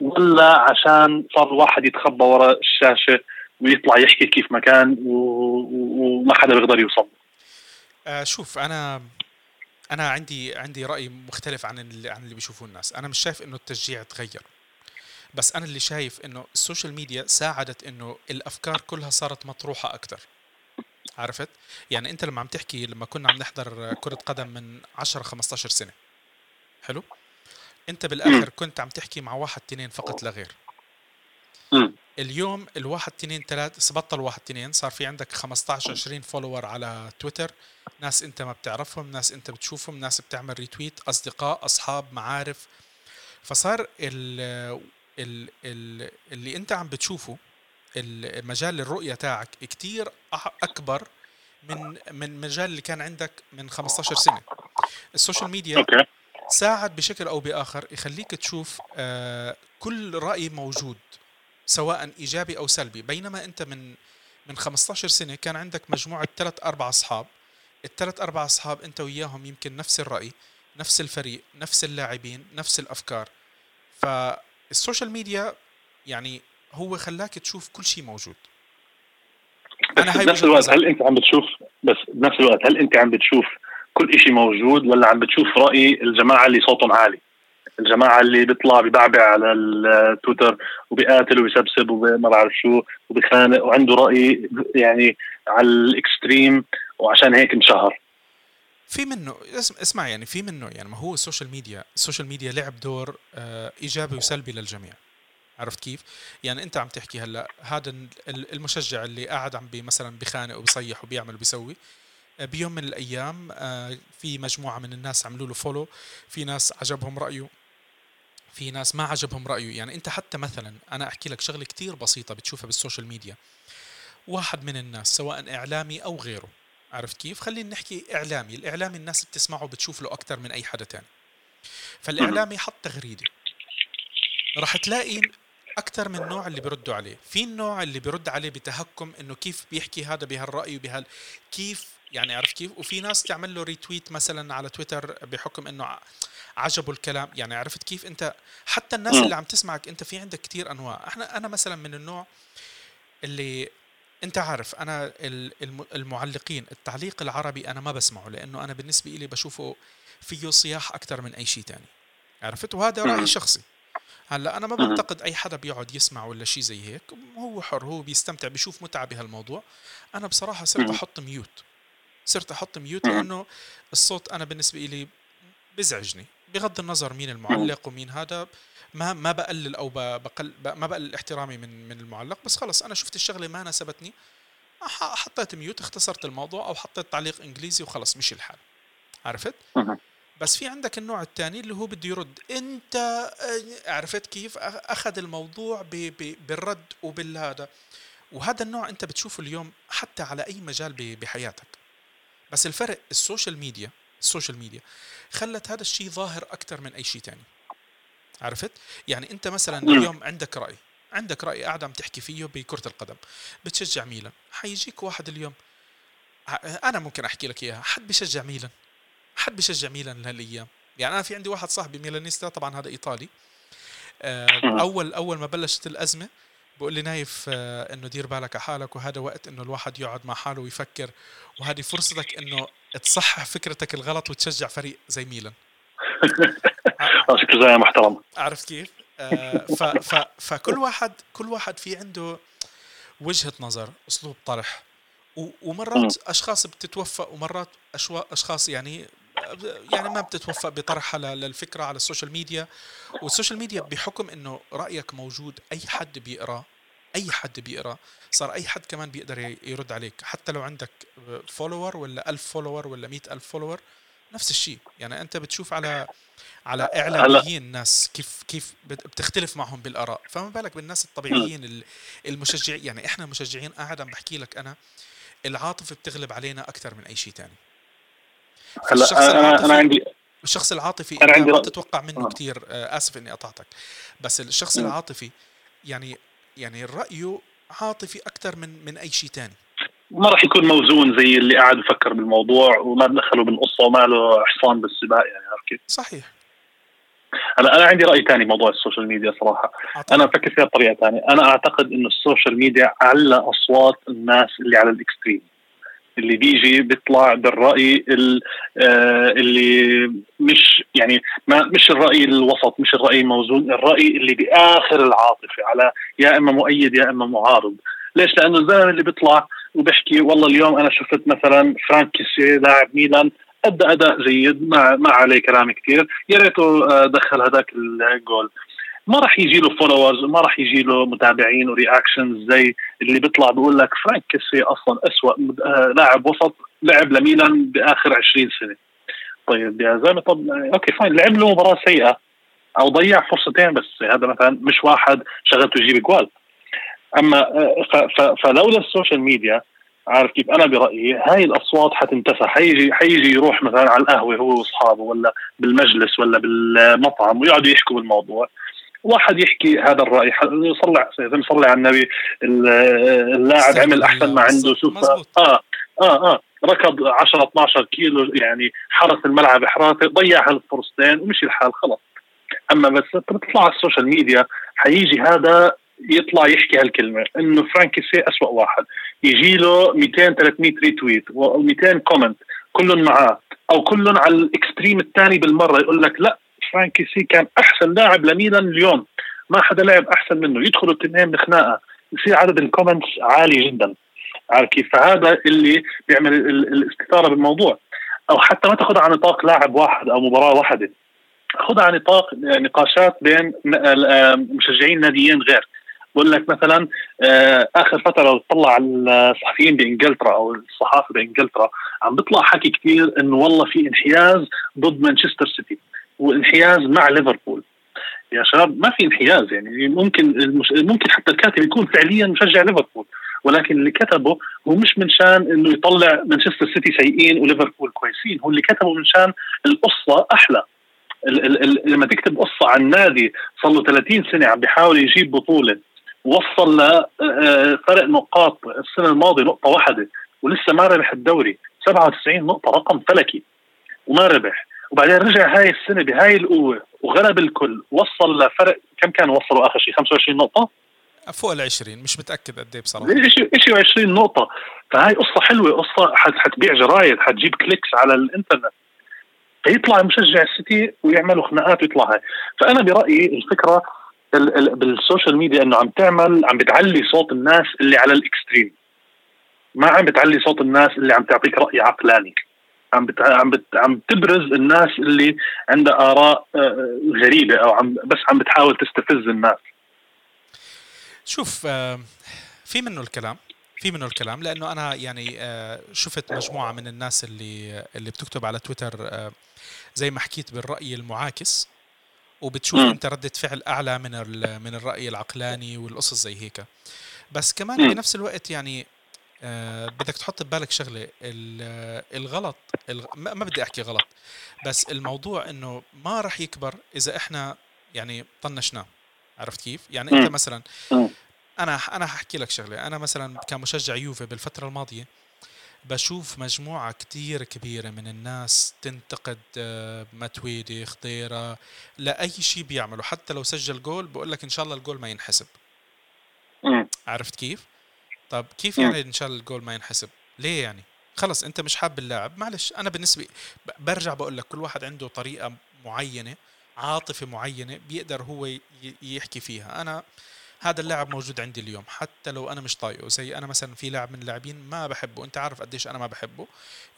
ولا عشان صار الواحد يتخبى وراء الشاشة ويطلع يحكي كيف ما كان و- وما حدا بيقدر يوصل؟ آه شوف أنا أنا عندي عندي رأي مختلف عن اللي عن اللي بيشوفوه الناس. أنا مش شايف إنه التشجيع تغير. بس أنا اللي شايف إنه السوشيال ميديا ساعدت إنه الأفكار كلها صارت مطروحة أكثر عرفت؟ يعني أنت لما عم تحكي لما كنا عم نحضر كرة قدم من 10 15 سنة. حلو؟ أنت بالآخر كنت عم تحكي مع واحد تنين فقط لا غير. اليوم الواحد تنين ثلاث بطل واحد تنين صار في عندك 15 20 follower على تويتر. ناس انت ما بتعرفهم ناس انت بتشوفهم ناس بتعمل retweet أصدقاء أصحاب معارف. فصار ال ال ال اللي انت عم بتشوفه المجال الرؤية تاعك كتير أكبر من من مجال اللي كان عندك من 15 سنة. ال social media. ساعد بشكل أو بآخر يخليك تشوف آه، كل رأي موجود. سواء إيجابي أو سلبي. بينما أنت من من 15 سنة كان عندك مجموعة ثلاث أربع أصحاب. الثلاث أربع أصحاب أنت وياهم يمكن نفس الرأي نفس الفريق نفس اللاعبين نفس الأفكار. فالسوشيال ميديا يعني هو خلاك تشوف كل شيء موجود. بس أنا بنفس الوقت. هل أنت عم بتشوف بس بنفس الوقت هل أنت عم بتشوف كل شيء موجود ولا عم بتشوف رأي الجماعة اللي صوتهم عالي؟ الجماعة اللي بيطلع ببعبع على التويتر وبيقاتل وبيسبسب وما بعرف شو وبخانق وعنده رأي يعني على ال extreme وعشان هيك انشهر. في منه اسم اسمع يعني في منه يعني ما هو ال social media ال social media لعب دور آه، إيجابي وسلبي للجميع. عرفت كيف؟ يعني أنت عم تحكي هلأ هذا ال- المشجع اللي قاعد عم مثلا بخانق وبصيح وبيعمل وبيسوي. آه، بيوم من الأيام آه، في مجموعة من الناس عملوا له follow في ناس عجبهم رأيه. في ناس ما عجبهم رأيه. يعني أنت حتى مثلا أنا أحكي لك شغلة كتير بسيطة بتشوفها بال social media. واحد من الناس سواء إعلامي أو غيره عرفت كيف؟ خلينا نحكي إعلامي. الإعلامي الناس بتسمعه بتشوف له أكثر من أي حدا تاني. فالإعلامي حط تغريدة. راح تلاقي أكثر من نوع اللي بيردوا عليه. في النوع اللي بيرد عليه بتهكم إنه كيف بيحكي هذا بهالرأي وبهال كيف يعني عرفت كيف؟ وفي ناس تعمل له ريتويت مثلا على تويتر بحكم إنه ع- عجبه الكلام يعني عرفت كيف أنت حتى الناس. اللي عم تسمعك أنت في عندك كتير أنواع إحنا أنا مثلا من النوع اللي أنت عارف أنا ال- الم- المعلقين التعليق العربي أنا ما بسمعه لأنه أنا بالنسبة لي بشوفه فيه صياح أكثر من أي شيء تاني عرفت وهذا رأيي. شخصي هلأ أنا ما. بعتقد أي حدا بيقعد يسمع ولا شيء زي هيك هو حر هو بيستمتع بيشوف متعة بهالموضوع أنا بصراحة صرت. أحط mute صرت أحط mute. لأنه الصوت أنا بالنسبة لي بزعجني بغض النظر مين المعلق ومين هذا ما ما بقلل أو بقل ما بقلل احترامي من من المعلق بس خلص أنا شفت الشغلة ما ناسبتني حطيت mute اختصرت الموضوع أو حطيت تعليق إنجليزي وخلص مشي الحال. عرفت. بس في عندك النوع الثاني اللي هو بده يرد. أنت عرفت كيف؟ أخذ الموضوع ب- ب- بالرد وبالهذا. وهذا النوع أنت بتشوفه اليوم حتى على أي مجال بحياتك. بس الفرق ال social media ال social media خلت هذا الشيء ظاهر أكثر من أي شيء تاني. عرفت؟ يعني أنت مثلا. اليوم عندك رأي عندك رأي قاعد عم تحكي فيه بكرة القدم. بتشجع ميلان حيجيك واحد اليوم أنا ممكن أحكي لك إياها حد بيشجع ميلان؟ حد بيشجع ميلان لهالأيام؟ يعني أنا في عندي واحد صاحبي ميلانيستا طبعا هذا إيطالي. آه،. أول أول ما بلشت الأزمة بقول لي نايف آه، إنه دير بالك على حالك وهذا وقت إنه الواحد يقعد مع حاله ويفكر وهذه فرصتك إنه تصحح فكرتك الغلط وتشجع فريق زي ميلان. شكله زي محترم. عرفت كيف؟ آه، ف ف فكل واحد كل واحد في عنده وجهة نظر أسلوب طرح. ومرات أشخاص بتتوفق ومرات أشخاص يعني يعني ما بتتوفق بطرحها للفكرة على السوشيال ميديا. والسوشيال ميديا بحكم إنه رأيك موجود أي حد بيقرأ أي حد بيقرأ صار أي حد كمان بيقدر يرد عليك. حتى لو عندك follower ولا ألف follower ولا مئة ألف follower نفس الشيء. يعني أنت بتشوف على على إعلاميين ناس كيف كيف بت- بتختلف معهم بالآراء. فما بالك بالناس الطبيعيين ال- المشجعين يعني إحنا مشجعين. قاعد عم بحكي لك أنا العاطفة بتغلب علينا أكثر من أي شيء تاني. هلا أنا أنا عندي الشخص العاطفي إنت عندي ما. تتوقع منه آه. كثير آسف إني قطعتك. بس الشخص. العاطفي يعني يعني رايه عاطفي أكثر من من أي شيء تاني. ما راح يكون موزون زي اللي قاعد يفكر بالموضوع وما دخله بالقصة وما له حصان بالسباق يعني عارف كيف؟ صحيح. هلا أنا عندي رأي ثاني بموضوع السوشيال ميديا صراحة. أعطيني. أنا بفكر فيها بطريقة ثانية أنا أعتقد انه السوشيال ميديا علّى أصوات الناس اللي على ال extreme. اللي بيجي بيطلع بالرأي ال- آه، اللي مش يعني ما مش الرأي الوسط مش الرأي الموزون الرأي اللي بآخر العاطفة على يا إما مؤيد يا إما معارض. ليش؟ لأنه الزلمة اللي بيطلع وبيحكي والله اليوم أنا شفت مثلا فرانك لاعب ميلان أدى أداء جيد ما ما عليه كلام كثير يا ريته آه، دخل هذاك الجول. ما راح يجي له followers ما راح يجي له متابعين و reactions زي اللي بيطلع بيقول لك فرانك كيسي أصلا اسوء آه، لاعب وسط لعب لميلان بآخر 20 سنة. طيب يا زلمة طب آه، okay fine لعب له مباراة سيئة أو ضيع فرصتين بس هذا مثلا مش واحد شغلته يجيب جوال. أما آه، فلولا السوشيال ميديا عارف كيف؟ أنا برأيي هاي الأصوات حتنتفي حيجي حيجي يروح مثلا على القهوة هو وأصحابه ولا بالمجلس ولا بالمطعم ويقعدوا يحكوا بالموضوع. واحد يحكي هذا الرأي. يصلي يصلي على النبي اللاعب عمل أحسن ما عنده شوف. آه آه آه. ركض 10 12 كيلو يعني حرث الملعب حراثة ضيع هالفرصتين ومشي الحال خلص أما بس بتطلع على السوشيال ميديا حيجي هذا يطلع يحكي هالكلمة إنه فرانك كيسي اسوء واحد. يجي له 200 300 retweet و200 comment كلهم معاه أو كلهم على ال extreme الثاني بالمرة يقول لك لا فرانك كيسي كان أحسن لاعب لميلان اليوم. ما حدا لعب أحسن منه. يدخلوا الاثنين بخناقه يصير عدد ال comments عالي جدا. عارف كيف؟ فهذا اللي بيعمل الاستثارة بالموضوع. أو حتى ما تاخذها على نطاق لاعب واحد أو مباراة واحدة. خذها على نطاق نقاشات بين مشجعين ناديين غير. بقول لك مثلا آه، آخر فترة لو تطلع على الصحفيين بإنجلترا أو الصحافة بإنجلترا عم بيطلع حكي كثير إنه والله في انحياز ضد مانشستر سيتي. وانحياز مع ليفربول. يا شباب ما في انحياز يعني. ممكن ممكن حتى الكاتب يكون فعليا مشجع ليفربول ولكن اللي كتبه هو مش من شان إنه يطلع مانشستر سيتي سيئين وليفربول كويسين. هو اللي كتبه من شان القصة أحلى. ال ال لما تكتب قصة عن نادي صار له 30 سنة عم بيحاول يجيب بطولة وصل لفرق نقاط السنة الماضية نقطة واحدة ولسه ما ربح الدوري. 97 نقطة رقم فلكي وما ربح. وبعدين رجع هاي السنة بهاي القوة وغلب الكل وصل لفرق كم كان وصلوا آخر شيء؟ 25 نقطة؟ فوق ال 20 مش متأكد قد إيه بصراحة. شيء شيء 20 نقطة؟ فهاي قصة حلوة قصة حتبيع جرايد حتجيب clicks على الإنترنت. فيطلع مشجع السيتي ويعملوا خناقات ويطلع هاي. فأنا برأيي الفكرة بالسوشيال ميديا إنه عم تعمل عم بتعلي صوت الناس اللي على ال extreme. ما عم بتعلي صوت الناس اللي عم تعطيك رأي عقلاني. عم بت... عم بت... عم تبرز الناس اللي عندها آراء آه، غريبة أو عم بس عم بتحاول تستفز الناس. شوف آه، في منه الكلام في منه الكلام لأنه أنا يعني آه، شفت مجموعة من الناس اللي اللي بتكتب على تويتر زي ما حكيت بالرأي المعاكس وبتشوف أنت ردة فعل أعلى من من الرأي العقلاني والقصص زي هيك. بس كمان بنفس الوقت يعني آه بدك تحط ببالك شغلة الغلط ما بدي أحكي غلط بس الموضوع إنه ما راح يكبر إذا إحنا يعني طنشناه عرفت كيف؟ يعني أنت مثلا أنا أنا حأحكي لك شغلة أنا مثلا كمشجع يوفي بالفترة الماضية بشوف مجموعة كتير كبيرة من الناس تنتقد آه، متويدي خضيرة لأي شيء بيعمله حتى لو سجل جول بقول لك إن شاء الله الجول ما ينحسب عرفت كيف؟ طب كيف يعني إن شاء الله الجول ما ينحسب؟ ليه يعني؟ خلص أنت مش حاب اللاعب. معلش أنا بالنسبة برجع بقول لك كل واحد عنده طريقة معينة عاطفة معينة بيقدر هو يحكي فيها. أنا هذا اللاعب موجود عندي اليوم. حتى لو أنا مش طايقه زي أنا مثلا في لاعب من اللاعبين ما بحبه. أنت عارف قديش أنا ما بحبه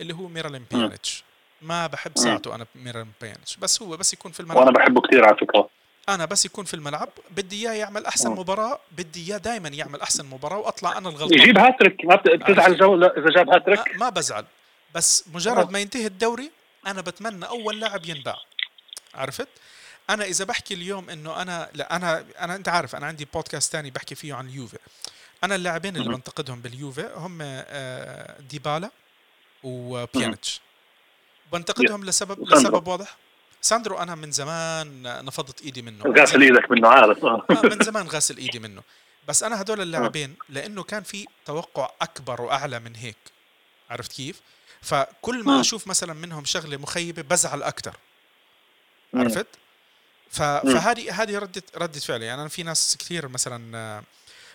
اللي هو ميراليم بيانيتش. ما بحب ساعته أنا ميراليم بيانيتش. بس هو بس يكون في الملعب. وأنا بحبه كثير على فكرة. أنا بس يكون في الملعب بدي إياه يعمل أحسن مباراة بدي إياه دائما يعمل أحسن مباراة وأطلع أنا الغلطان. يجيب هاتريك ما بتزعل جو إذا جاب هاتريك. ما بزعل. بس مجرد ما ينتهي الدوري أنا بتمنى أول لاعب ينباع. عرفت؟ أنا إذا بحكي اليوم إنه أنا لا أنا أنا أنت عارف أنا عندي بودكاست ثاني بحكي فيه عن اليوفي. أنا اللاعبين اللي بنتقدهم باليوفي هم آه، ديبالا وبيانيتش بنتقدهم لسبب لسبب واضح؟ ساندرو أنا من زمان نفضت إيدي منه. غاسل إيدك منه عارف. آه. آه، من زمان غاسل إيدي منه. بس أنا هدول اللاعبين لأنه كان في توقع أكبر وأعلى من هيك. عرفت كيف؟ فكل ما أشوف مثلا منهم شغلة مخيبة بزعل أكثر عرفت؟ فهذه هذه ردة ردة فعلي. يعني أنا في ناس كثير مثلا آه،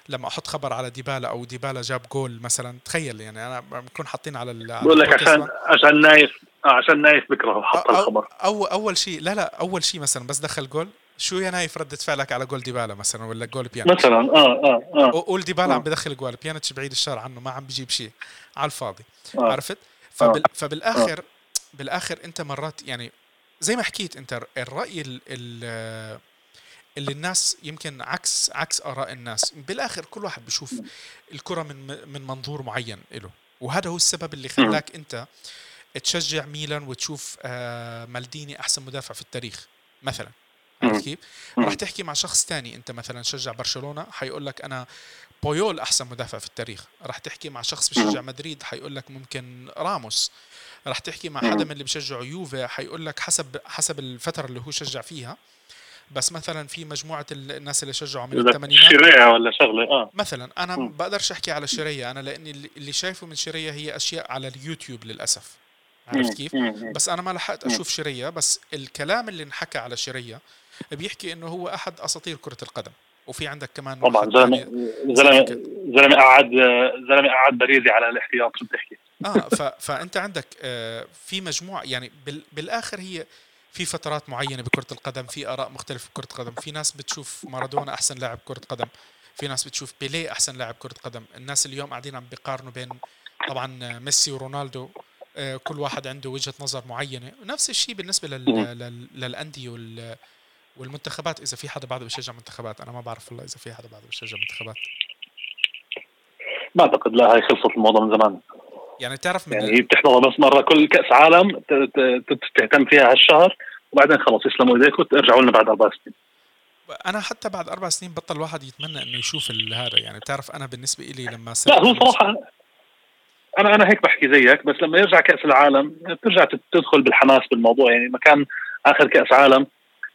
لما أحط خبر على ديبالا أو ديبالا جاب جول مثلا تخيل يعني أنا بكون حاطين على بقول لك عشان عشان نايف آه، عشان نايف بكره حط الخبر أو أول شيء لا لا أول شيء مثلا بس دخل جول شو يا نايف ردة فعلك على جول ديبالا مثلا ولا جول بيانيتش مثلا آه آه آه جول ديبالا آه. عم بدخل جول بيانيتش بعيد الشر عنه ما عم بجيب شيء على الفاضي آه. عرفت فبال آه. فبالآخر آه. بالآخر أنت مرات يعني زي ما حكيت أنت الرأي اللي الناس يمكن عكس عكس آراء الناس بالآخر كل واحد بيشوف الكرة من من منظور معين له وهذا هو السبب اللي خلاك أنت تشجع ميلان وتشوف آه، مالديني أحسن مدافع في التاريخ مثلا. عرفت كيف؟ راح تحكي مع شخص تاني أنت مثلا شجع برشلونة حيقول لك أنا بويول أحسن مدافع في التاريخ. راح تحكي مع شخص بشجع مدريد حيقول لك ممكن راموس. راح تحكي مع حدا من اللي بشجعوا يوفي حيقول لك حسب حسب الفترة اللي هو شجع فيها. بس مثلا في مجموعة الناس اللي شجعوا من الثمانينات. شريعه ولا شغلة آه. مثلا أنا بقدرش أحكي على شريه أنا لأني اللي شايفه من شريه هي أشياء على اليوتيوب للأسف. عرفت كيف؟ بس أنا ما لحقت أشوف شرية بس الكلام اللي انحكى على شرية بيحكي إنه هو أحد أساطير كرة القدم. وفي عندك كمان طبعا زلمه زلمه زلمة قعد زلمة قعد بريزي على الاحتياط شو بتحكي؟ آه ف... فأنت عندك آه في مجموعة يعني بال... بالآخر هي في فترات معينة بكرة القدم في آراء مختلفة بكره القدم في ناس بتشوف مارادونا أحسن لاعب كرة قدم في ناس بتشوف بيليه أحسن لاعب كرة قدم. الناس اليوم قاعدين عم بيقارنوا بين طبعا ميسي ورونالدو. كل واحد عنده وجهة نظر معينة. نفس الشيء بالنسبة لل... لل... للأندية وال... والمنتخبات. إذا في حدا بعده بيشجع منتخبات أنا ما بعرف والله إذا في حدا بعده بيشجع منتخبات. ما أعتقد. لا هاي خلصت الموضوع من زمان. يعني تعرف من يعني هي بتحضرها بس مرة كل كأس عالم تهتم فيها هالشهر وبعدين خلص يسلموا إيديك وترجعوا لنا بعد أربع سنين. أنا حتى بعد أربع سنين بطل واحد يتمنى إنه يشوف هذا. يعني بتعرف أنا بالنسبة لي لما لا هو صراحة أنا أنا هيك بحكي زيك بس لما يرجع كأس العالم بترجع تدخل بالحماس بالموضوع. يعني مكان آخر كأس عالم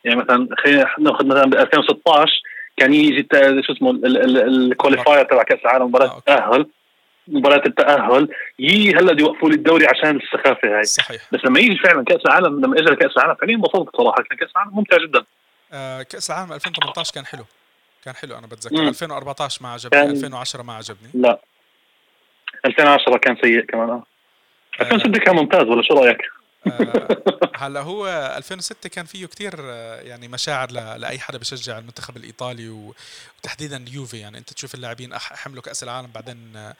يعني مثلا خلينا نأخذ مثلا ب 2016 كان يجي شو اسمه ال qualifier تبع كأس العالم مباراة التاهل مباراة التأهل. يي هلأ بده يوقفوا لي الدوري عشان السخافة هاي. صحيح. بس لما يجي فعلا كأس العالم لما اجى كأس العالم فعليا انبسطت صراحة. كان كأس العالم ممتع جدا. آه كأس العالم 2018 كان حلو. كان حلو أنا بتذكر. مم. 2014 ما عجبني 2010 ما عجبني. لا. 2010 كان سيء كمان آه. 2006 كان ممتاز ولا شو رأيك؟ آه هلا هو 2006 كان فيه كتير يعني مشاعر لأي حدا بشجع المنتخب الإيطالي وتحديدا يوفي يعني أنت تشوف اللاعبين حملوا كأس العالم بعدين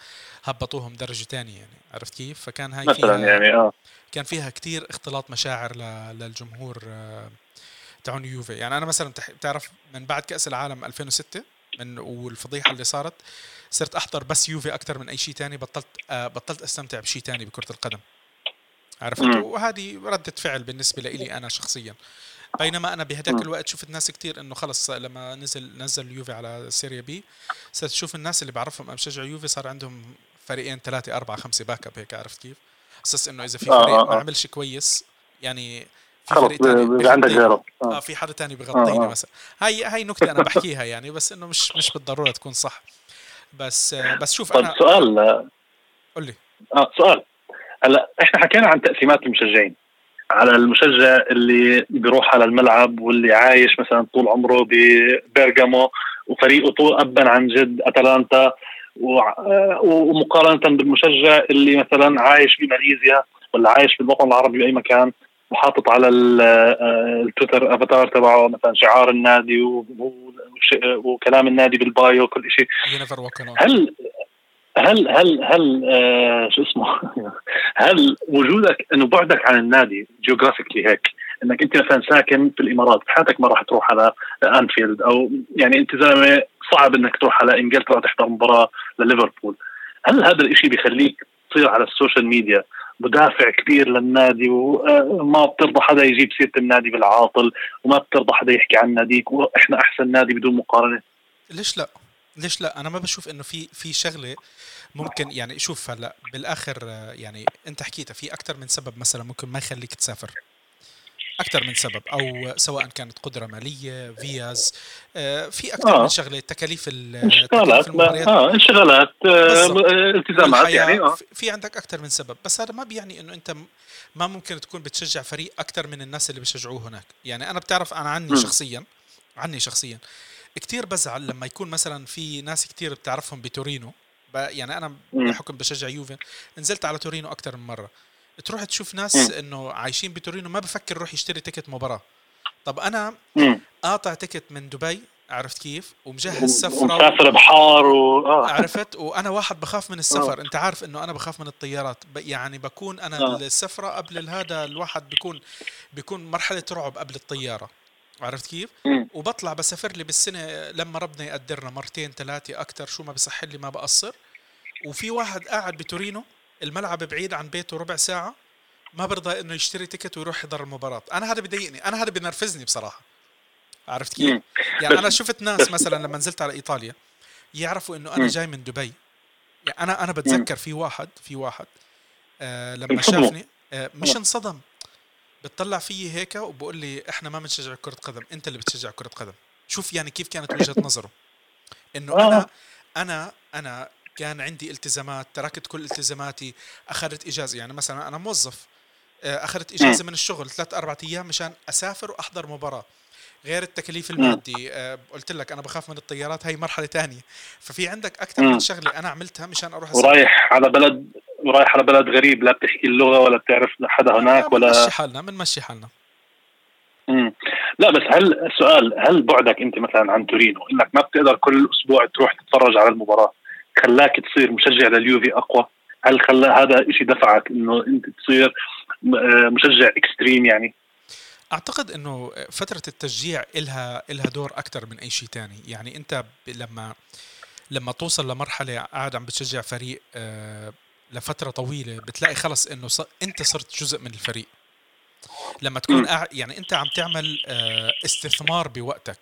هبطوهم درجة ثانية يعني عرفت كيف؟ فكان هاي مثلا يعني آه. كان فيها كتير اختلاط مشاعر للجمهور تاعون يوفي يعني أنا مثلا بتعرف من بعد كأس العالم 2006 من والفضيحة اللي صارت صرت أحضر بس يوفي أكثر من أي شيء ثاني بطلت بطلت أستمتع بشيء ثاني بكرة القدم. عرفت؟ وهذه ردة فعل بالنسبة لي أنا شخصيا. بينما أنا بهداك الوقت شفت ناس كتير إنه خلص لما نزل نزل اليوفي على سيريا بي صرت تشوف الناس اللي بعرفهم أنا بشجع يوفي صار عندهم فريقين ثلاثة أربعة خمسة backup هيك عرفت كيف؟ أساس إنه إذا في فريق ما عملش كويس يعني في فريق عندك غيره آه في حدا ثاني بغطيني مثلا هاي هاي نكتة أنا بحكيها يعني بس إنه مش مش بالضرورة تكون صح. بس بس شوف أنا سؤال قول لي. آه سؤال. هلا إحنا حكينا عن تقسيمات المشجعين. على المشجع اللي بيروح على الملعب واللي عايش مثلا طول عمره ببرغامو وفريقه طول ابا عن جد أتلانتا ومقارنة بالمشجع اللي مثلا عايش بماليزيا ولا عايش بالوطن العربي بأي مكان. وحاطط على التويتر افاتار تبعه مثلا شعار النادي وكلام النادي بال bio وكل شيء هل هل هل هل آه شو اسمه؟ هل وجودك إنه بعدك عن النادي geographically هيك إنك أنت مثلا ساكن في الإمارات بحياتك ما راح تروح على انفيلد أو يعني انت زلمه صعب إنك تروح على إنجلترا تحضر مباراة لليفربول. هل هذا الشيء بيخليك تصير على السوشيال ميديا مدافع كبير للنادي وما بترضى حدا يجيب سيرة النادي بالعاطل وما بترضى حدا يحكي عن ناديك وإحنا أحسن نادي بدون مقارنة. ليش لا؟ ليش لا؟ أنا ما بشوف إنه في في شغلة ممكن يعني شوف هلا بالآخر يعني أنت حكيتها في أكثر من سبب مثلا ممكن ما يخليك تسافر. أكثر من سبب أو سواء كانت قدرة مالية فياز آه في أكثر آه. من شغلة تكاليف انشغالات آه انشغالات آه التزامات يعني آه. في عندك أكثر من سبب بس هذا ما بيعني إنه أنت ما ممكن تكون بتشجع فريق أكثر من الناس اللي بيشجعوه هناك. يعني أنا بتعرف أنا عني م. شخصيا عني شخصيا. كتير بزعل لما يكون مثلا في ناس كتير بتعرفهم بتورينو يعني أنا بحكم بشجع يوفي نزلت على تورينو أكثر من مرة. تروح تشوف ناس إنه عايشين بتورينو ما بفكر يروح يشتري ticket مباراة. طب أنا قاطع ticket من دبي عرفت كيف؟ ومجهز سفره مسافر بحار و... آه. عرفت؟ وأنا واحد بخاف من السفر. آه. أنت عارف إنه أنا بخاف من الطيارات. ب... يعني بكون أنا آه. السفرة قبل هذا الواحد بيكون بيكون مرحلة رعب قبل الطيارة. عرفت كيف؟ وبطلع بسافر لي بالسنة لما ربنا يقدرنا مرتين ثلاثة أكثر شو ما بصح لي ما بقصر. وفي واحد قاعد بتورينو الملعب بعيد عن بيته ربع ساعة ما برضى إنه يشتري تيكت ويروح يحضر المباراة. أنا هذا بضايقني أنا هذا بنرفزني بصراحة. عرفت كيف؟ يعني أنا شفت ناس مثلا لما نزلت على إيطاليا يعرفوا إنه أنا جاي من دبي. يعني أنا أنا بتذكر في واحد في واحد آه لما شافني آه مش انصدم. بتطلع فيي هيك وبقول لي إحنا ما بنشجع كرة قدم أنت اللي بتشجع كرة قدم. شوف يعني كيف كانت وجهة نظره. إنه أنا آه. أنا أنا كان عندي التزامات تركت كل التزاماتي أخذت إجازة. يعني مثلا أنا موظف آه، أخذت إجازة من الشغل ثلاث أربع أيام مشان أسافر وأحضر مباراة. غير التكليف المادي آه، قلت لك أنا بخاف من الطيارات هي مرحلة ثانية ففي عندك أكثر من شغلة أنا عملتها مشان أروح ورايح على بلد ورايح على بلد غريب لا بتحكي اللغة ولا بتعرف حدا هناك ولا بنمشي حالنا بنمشي حالنا. امم لا بس هل السؤال هل بعدك أنت مثلا عن تورينو إنك ما بتقدر كل أسبوع تروح تتفرج على المباراة؟ خلاك تصير مشجع لليوفي أقوى؟ هل خلى هذا شيء دفعك إنه أنت تصير آه، مشجع إكستريم يعني؟ أعتقد إنه فترة التشجيع إلها إلها دور أكثر من أي شيء تاني. يعني أنت لما لما توصل لمرحلة قاعد عم بتشجع فريق آه، لفترة طويلة بتلاقي خلص إنه أنت صرت جزء من الفريق. لما تكون قاعد يعني أنت عم تعمل آه، استثمار بوقتك.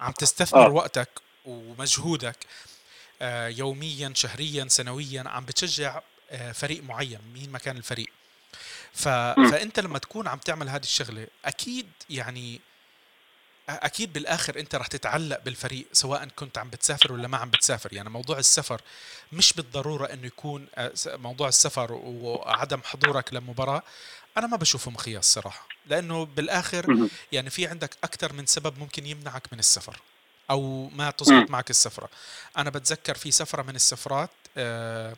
عم تستثمر آه. وقتك ومجهودك. يوميا شهريا سنويا عم بتشجع آه، فريق معين مين ما كان الفريق. ف... فأنت لما تكون عم تعمل هذه الشغلة أكيد يعني أكيد بالآخر أنت رح تتعلق بالفريق سواء كنت عم بتسافر ولا ما عم بتسافر. يعني موضوع السفر مش بالضرورة إنه يكون آه، موضوع السفر وعدم حضورك لمباراه أنا ما بشوفه مقياس صراحة لأنه بالآخر يعني في عندك أكثر من سبب ممكن يمنعك من السفر. أو ما تزبط معك السفرة. أنا بتذكر في سفرة من السفرات آه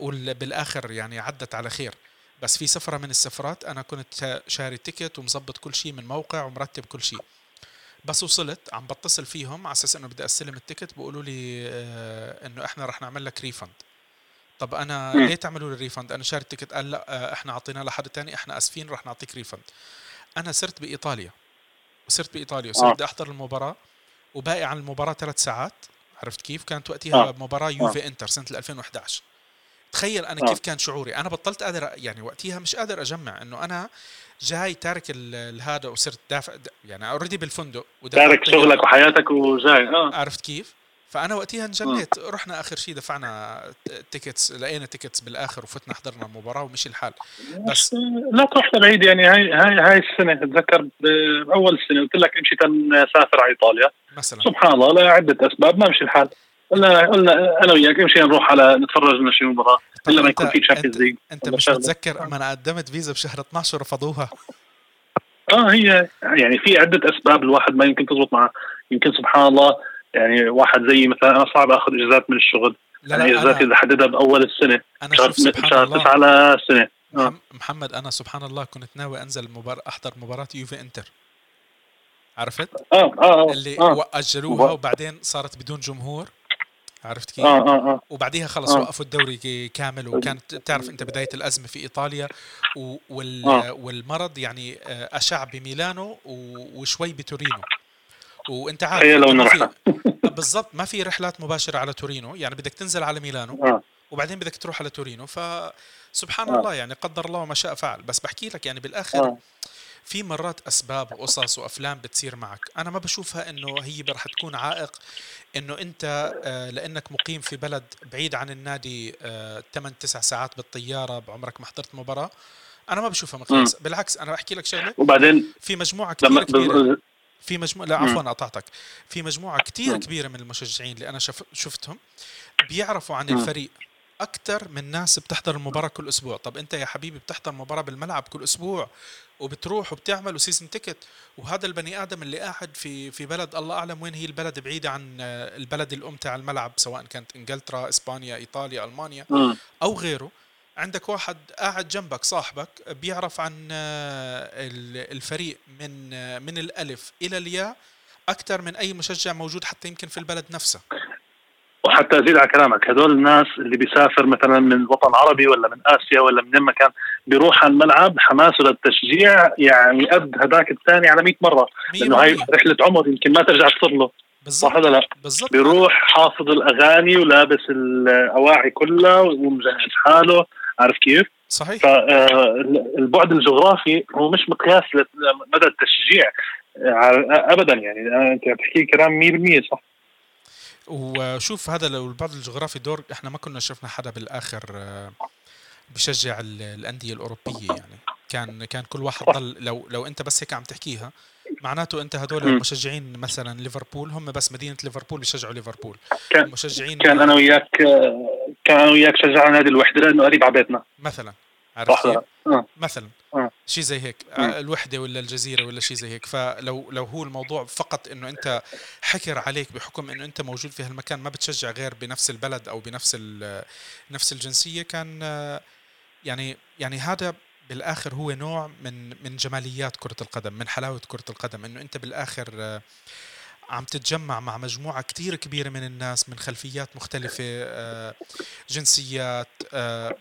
وبالاخر يعني عدت على خير. بس في سفرة من السفرات أنا كنت شاري ticket ومظبط كل شيء من موقع ومرتب كل شيء. بس وصلت عم بتصل فيهم على أساس إنه بدي أستلم ال ticket بيقولوا لي آه إنه إحنا رح نعمل لك refund طب أنا ليه تعملوا لي refund أنا شاري ال ticket. قال لأ آه إحنا أعطيناه لحد تاني إحنا آسفين رح نعطيك refund أنا صرت بإيطاليا. وصرت بإيطاليا. وصرت. بدي أحضر المباراة. وباقي عن المباراة ثلاث ساعات عرفت كيف كانت وقتها آه. مباراة يوفي آه. إنتر سنة 2011 تخيل أنا آه. كيف كان شعوري أنا بطلت قادر يعني وقتها مش قادر أجمع إنه أنا جاي تارك هذا وصرت دافع يعني already بالفندق تارك شغلك وحياتك وجاي آه عرفت كيف؟ فأنا وقتها انجنيت رحنا آخر شيء دفعنا tickets لقينا tickets بالآخر وفتنا حضرنا المباراة ومشي الحال. بس لا تروح بعيد يعني هاي هاي هاي السنة اتذكر بأول السنة قلت لك أمشي تنسافر على إيطاليا. مثلا. سبحان الله لعده أسباب ما مشي الحال. قلنا قلنا أنا وياك أمشي نروح على نتفرج لنا شي مباراه إلا ما يكون في Champions League أنت مش متذكر أما أنا قدمت فيزا بشهر 12 ورفضوها آه هي يعني في عدة أسباب الواحد ما يمكن تزبط معه. يمكن سبحان الله يعني واحد زي مثلا أنا صعب أخذ إجازات من الشغل لا يعني إجازاتي إذا حددها بأول السنة أنا شهر شهر 9 على السنة آه. محمد أنا سبحان الله كنت ناوي أنزل مبار... أحضر مباراة يوفي إنتر عرفت؟ آه آه, آه. اللي آه. اجلوها وبعدين صارت بدون جمهور عرفت كيف؟ آه آه آه. وبعديها خلص آه. وقفوا الدوري كامل وكانت تعرف أنت بداية الأزمة في إيطاليا وال آه. والمرض يعني آه، أشع بميلانو وشوي بتورينو وانت عارف هي لو نروح بالضبط ما في رحلات مباشرة على تورينو يعني بدك تنزل على ميلانو آه. وبعدين بدك تروح على تورينو فسبحان آه. الله يعني قدر الله ما شاء فعل. بس بحكي لك يعني بالآخر آه. في مرات أسباب وقصص وأفلام بتصير معك. أنا ما بشوفها إنه هي رح تكون عائق إنه أنت آه، لأنك مقيم في بلد بعيد عن النادي 8 آه، 9 ساعات بالطيارة بعمرك ما حضرت مباراة أنا ما بشوفها مقياس. بالعكس أنا بحكي لك شغلة. وبعدين في مجموعة كثير كبيرة. في مجموعه لا عفوا قطعتك في مجموعة كثير كبيرة من المشجعين اللي أنا شفتهم بيعرفوا عن الفريق أكثر من ناس بتحضر المباراة كل أسبوع. طب أنت يا حبيبي بتحضر مباراة بالملعب كل أسبوع وبتروح وبتعمل season ticket وهذا البني آدم اللي قاعد في في بلد الله أعلم وين هي البلد بعيدة عن البلد الأم تاع الملعب سواء كانت إنجلترا إسبانيا إيطاليا ألمانيا أو غيره. عندك واحد قاعد جنبك صاحبك بيعرف عن الفريق من من الألف إلى الياء أكثر من أي مشجع موجود حتى يمكن في البلد نفسه. وحتى أزيد على كلامك هدول الناس اللي بيسافر مثلا من الوطن العربي ولا من آسيا ولا من مكان بيروح على الملعب حماسه للتشجيع يعني قد هذاك الثاني على 100 مرة لأنه هاي رحلة عمر يمكن ما ترجع تصير له. صح ولا لا؟ بالضبط. بيروح حافظ الأغاني ولابس الأواعي كلها ومجهز حاله. عارف كيف؟ صحيح. فالبعد الجغرافي هو مش مقياس لمدى التشجيع ابدا يعني. أنت بتحكي كلام 100% صح. وشوف هذا لو البعد الجغرافي دور إحنا ما كنا شفنا حدا بالآخر بشجع الأندية الأوروبية يعني. كان كان كل واحد ضل لو لو أنت بس هيك عم تحكيها معناته أنت هدول المشجعين مثلا ليفربول هم بس مدينة ليفربول بيشجعوا ليفربول. كان المشجعين كان أنا وياك كان وياك شجعنا نادي الوحدة لأنه قريب على بيتنا مثلا عرفت آه. مثلا آه. شيء زي هيك آه. الوحدة ولا الجزيرة ولا شيء زي هيك فلو لو هو الموضوع فقط إنه أنت حكر عليك بحكم إنه أنت موجود في هالمكان ما بتشجع غير بنفس البلد أو بنفس نفس الجنسية كان يعني يعني هذا بالآخر هو نوع من من جماليات كرة القدم من حلاوة كرة القدم إنه أنت بالآخر آه، عم تتجمع مع مجموعة كتير كبيرة من الناس من خلفيات مختلفة آه، جنسيات آه،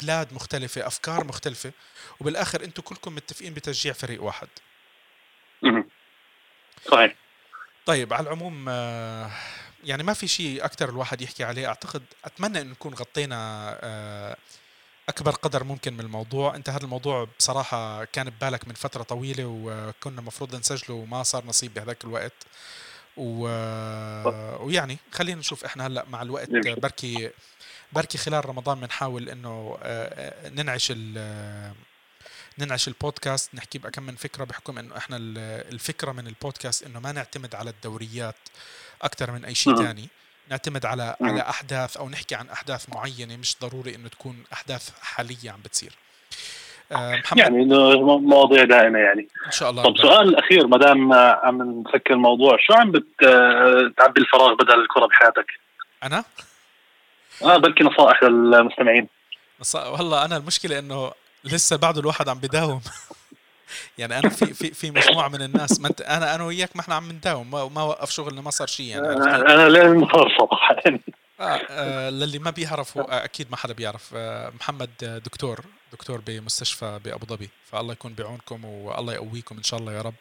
بلاد مختلفة أفكار مختلفة. وبالآخر أنتم كلكم متفقين بتشجيع فريق واحد. صحيح. طيب على العموم يعني ما في شيء أكثر الواحد يحكي عليه. أعتقد أتمنى أن نكون غطينا أكبر قدر ممكن من الموضوع. أنت هذا الموضوع بصراحة كان ببالك من فترة طويلة وكنا المفروض نسجله وما صار نصيب بهذاك الوقت. و... ويعني خلينا نشوف إحنا هلأ مع الوقت بركي بركي خلال رمضان بنحاول إنه آه، ننعش ننعش البودكاست نحكي بكم من فكرة بحكم إنه إحنا الفكرة من البودكاست إنه ما نعتمد على الدوريات أكثر من أي شيء ثاني نعتمد على على أحداث أو نحكي عن أحداث معينة مش ضروري إنه تكون أحداث حالية عم بتصير. آه، محمد. يعني مواضيع دائمة يعني. إن شاء الله طب سؤال الاخير ما دام عم نسكر الموضوع شو عم بتعبي الفراغ بدل الكرة بحياتك؟ أنا؟ آه بلكي نصائح للمستمعين. والله أنا المشكلة إنه لسه بعده الواحد عم بداوم. يعني أنا في في في مجموعة من الناس ما أنت أنا أنا وياك ما إحنا عم نداوم ما, ما وقف شغلنا ما صار شيء يعني أنا لين صراحة يعني آه, آه للي ما بيعرف آه أكيد ما حدا بيعرف. محمد دكتور دكتور بمستشفى بأبو ظبي. فالله يكون بعونكم والله يقويكم إن شاء الله يا رب.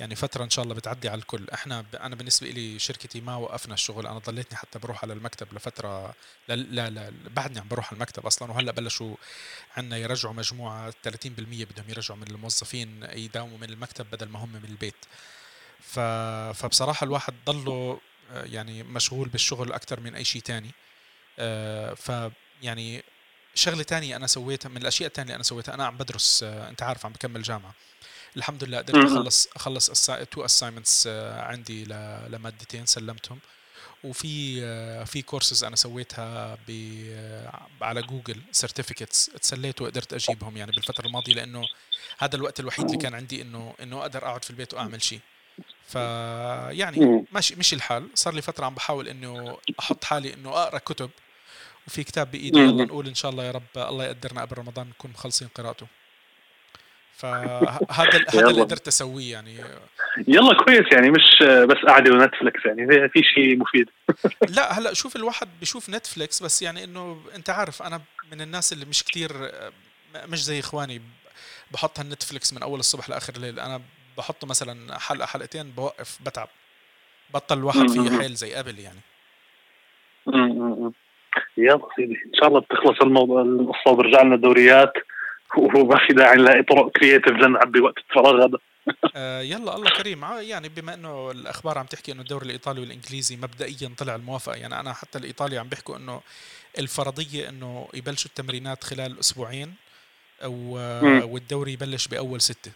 يعني فترة إن شاء الله بتعدي على الكل. إحنا. أنا بالنسبة لي شركتي ما وقفنا الشغل. أنا ضليتني حتى بروح على المكتب لفترة لا لا, لا بعدني عم بروح على المكتب أصلا. وهلأ بلشوا عندنا يرجعوا مجموعة 30% بدهم يرجعوا من الموظفين يداوموا من المكتب بدل ما هم من البيت. ف... فبصراحة الواحد ضله يعني مشغول بالشغل أكثر من أي شيء ثاني آه، ف يعني شغلة تانية أنا سويتها من الأشياء الثانية اللي أنا سويتها أنا عم بدرس آه، أنت عارف عم بكمل جامعة. الحمد لله قدرت أخلص أخلص two assignments آه، عندي لمادتين سلمتهم. وفي في كورسز أنا سويتها ب على Google certificates تسليت وقدرت أجيبهم يعني بالفترة الماضية لأنه هذا الوقت الوحيد اللي كان عندي إنه إنه أقدر أقعد في البيت وأعمل شيء. فيعني ماشي مشي الحال. صار لي فترة عم بحاول إنه أحط حالي إنه أقرأ كتب وفي كتاب بإيدي يلا نقول إن شاء الله يا رب الله يقدرنا قبل رمضان نكون مخلصين قراءته. فهذا هذا اللي قدرت أسويه يعني. يلا كويس يعني مش بس قاعدة ونتفلكس يعني في شيء مفيد. لا هلأ شوف الواحد بشوف نتفلكس بس يعني إنه أنت عارف أنا من الناس اللي مش كتير مش زي إخواني بحط هالنتفلكس من أول الصبح لآخر الليل. أنا بحطه مثلا حلقة حلقتين بوقف بتعب. بطل الواحد فيه حيل زي قبل يعني. يلا سيدي إن شاء الله بتخلص الموضوع القصة وبرجع لنا الدوريات. وما في داعي نلاقي طرق كرييتيف لنعبي وقت الفراغ هذا. آه يلا الله كريم. آه، يعني بما إنه الأخبار عم تحكي إنه الدوري الإيطالي والإنجليزي مبدئيا طلع الموافقة يعني أنا حتى الإيطالي عم بيحكوا إنه الفرضية إنه يبلشوا التمرينات خلال أسبوعين والدوري يبلش بأول ستة.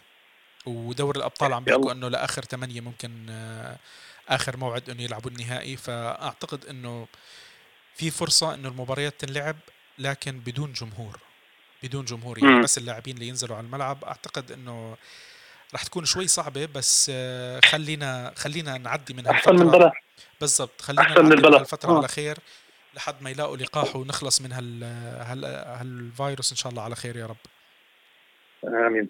ودوري الأبطال عم بيحكوا إنه لآخر ثمانيه ممكن آه، آخر موعد إنه يلعبوا النهائي. فأعتقد إنه في فرصة إنه المباريات تنلعب لكن بدون جمهور بدون جمهور. يعني بس اللاعبين اللي ينزلوا على الملعب أعتقد إنه راح تكون شوي صعبة بس آه، خلينا خلينا نعدي من هالفتره أحسن من بلا بالضبط خلينا نعدي من هالفترة آه. على خير لحد ما يلاقوا لقاح ونخلص من هال هال هالفيروس إن شاء الله على خير يا رب. آمين.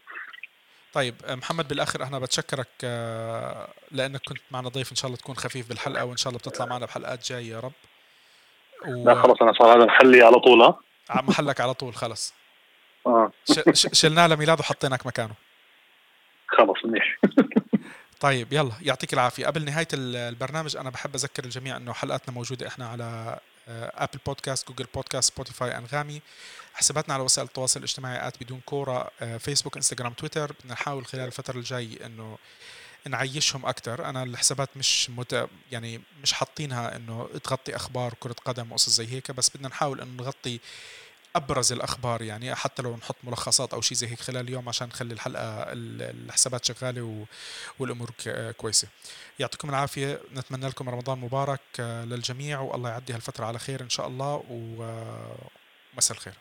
طيب محمد بالآخر أنا بتشكرك آه، لأنك كنت معنا ضيف. إن شاء الله تكون خفيف بالحلقة وإن شاء الله بتطلع معنا بحلقات جاية يا رب. و... لا خلص أنا صار هذا محلي على طول ها؟ محلك على طول خلص آه. شلناه لميلاد وحطيناك مكانه. خلص منيح طيب يلا يعطيك العافية. قبل نهاية البرنامج أنا بحب أذكر الجميع إنه حلقاتنا موجودة إحنا على Apple Podcast Google Podcast Spotify أنغامي. حساباتنا على وسائل التواصل الاجتماعي آت بدون كورة فيسبوك انستغرام تويتر بدنا نحاول خلال الفترة الجاي إنه نعيشهم أكثر أنا الحسابات مش مت... يعني مش حاطينها إنه تغطي أخبار كرة قدم وقصص زي هيك بس بدنا نحاول إنه نغطي أبرز الأخبار. يعني حتى لو نحط ملخصات أو شيء زي هيك خلال اليوم عشان نخلي الحلقة الحسابات شغالة والأمور كويسة. يعطيكم العافية. نتمنى لكم رمضان مبارك آه، للجميع والله يعدي هالفترة على خير إن شاء الله ومساء الخير.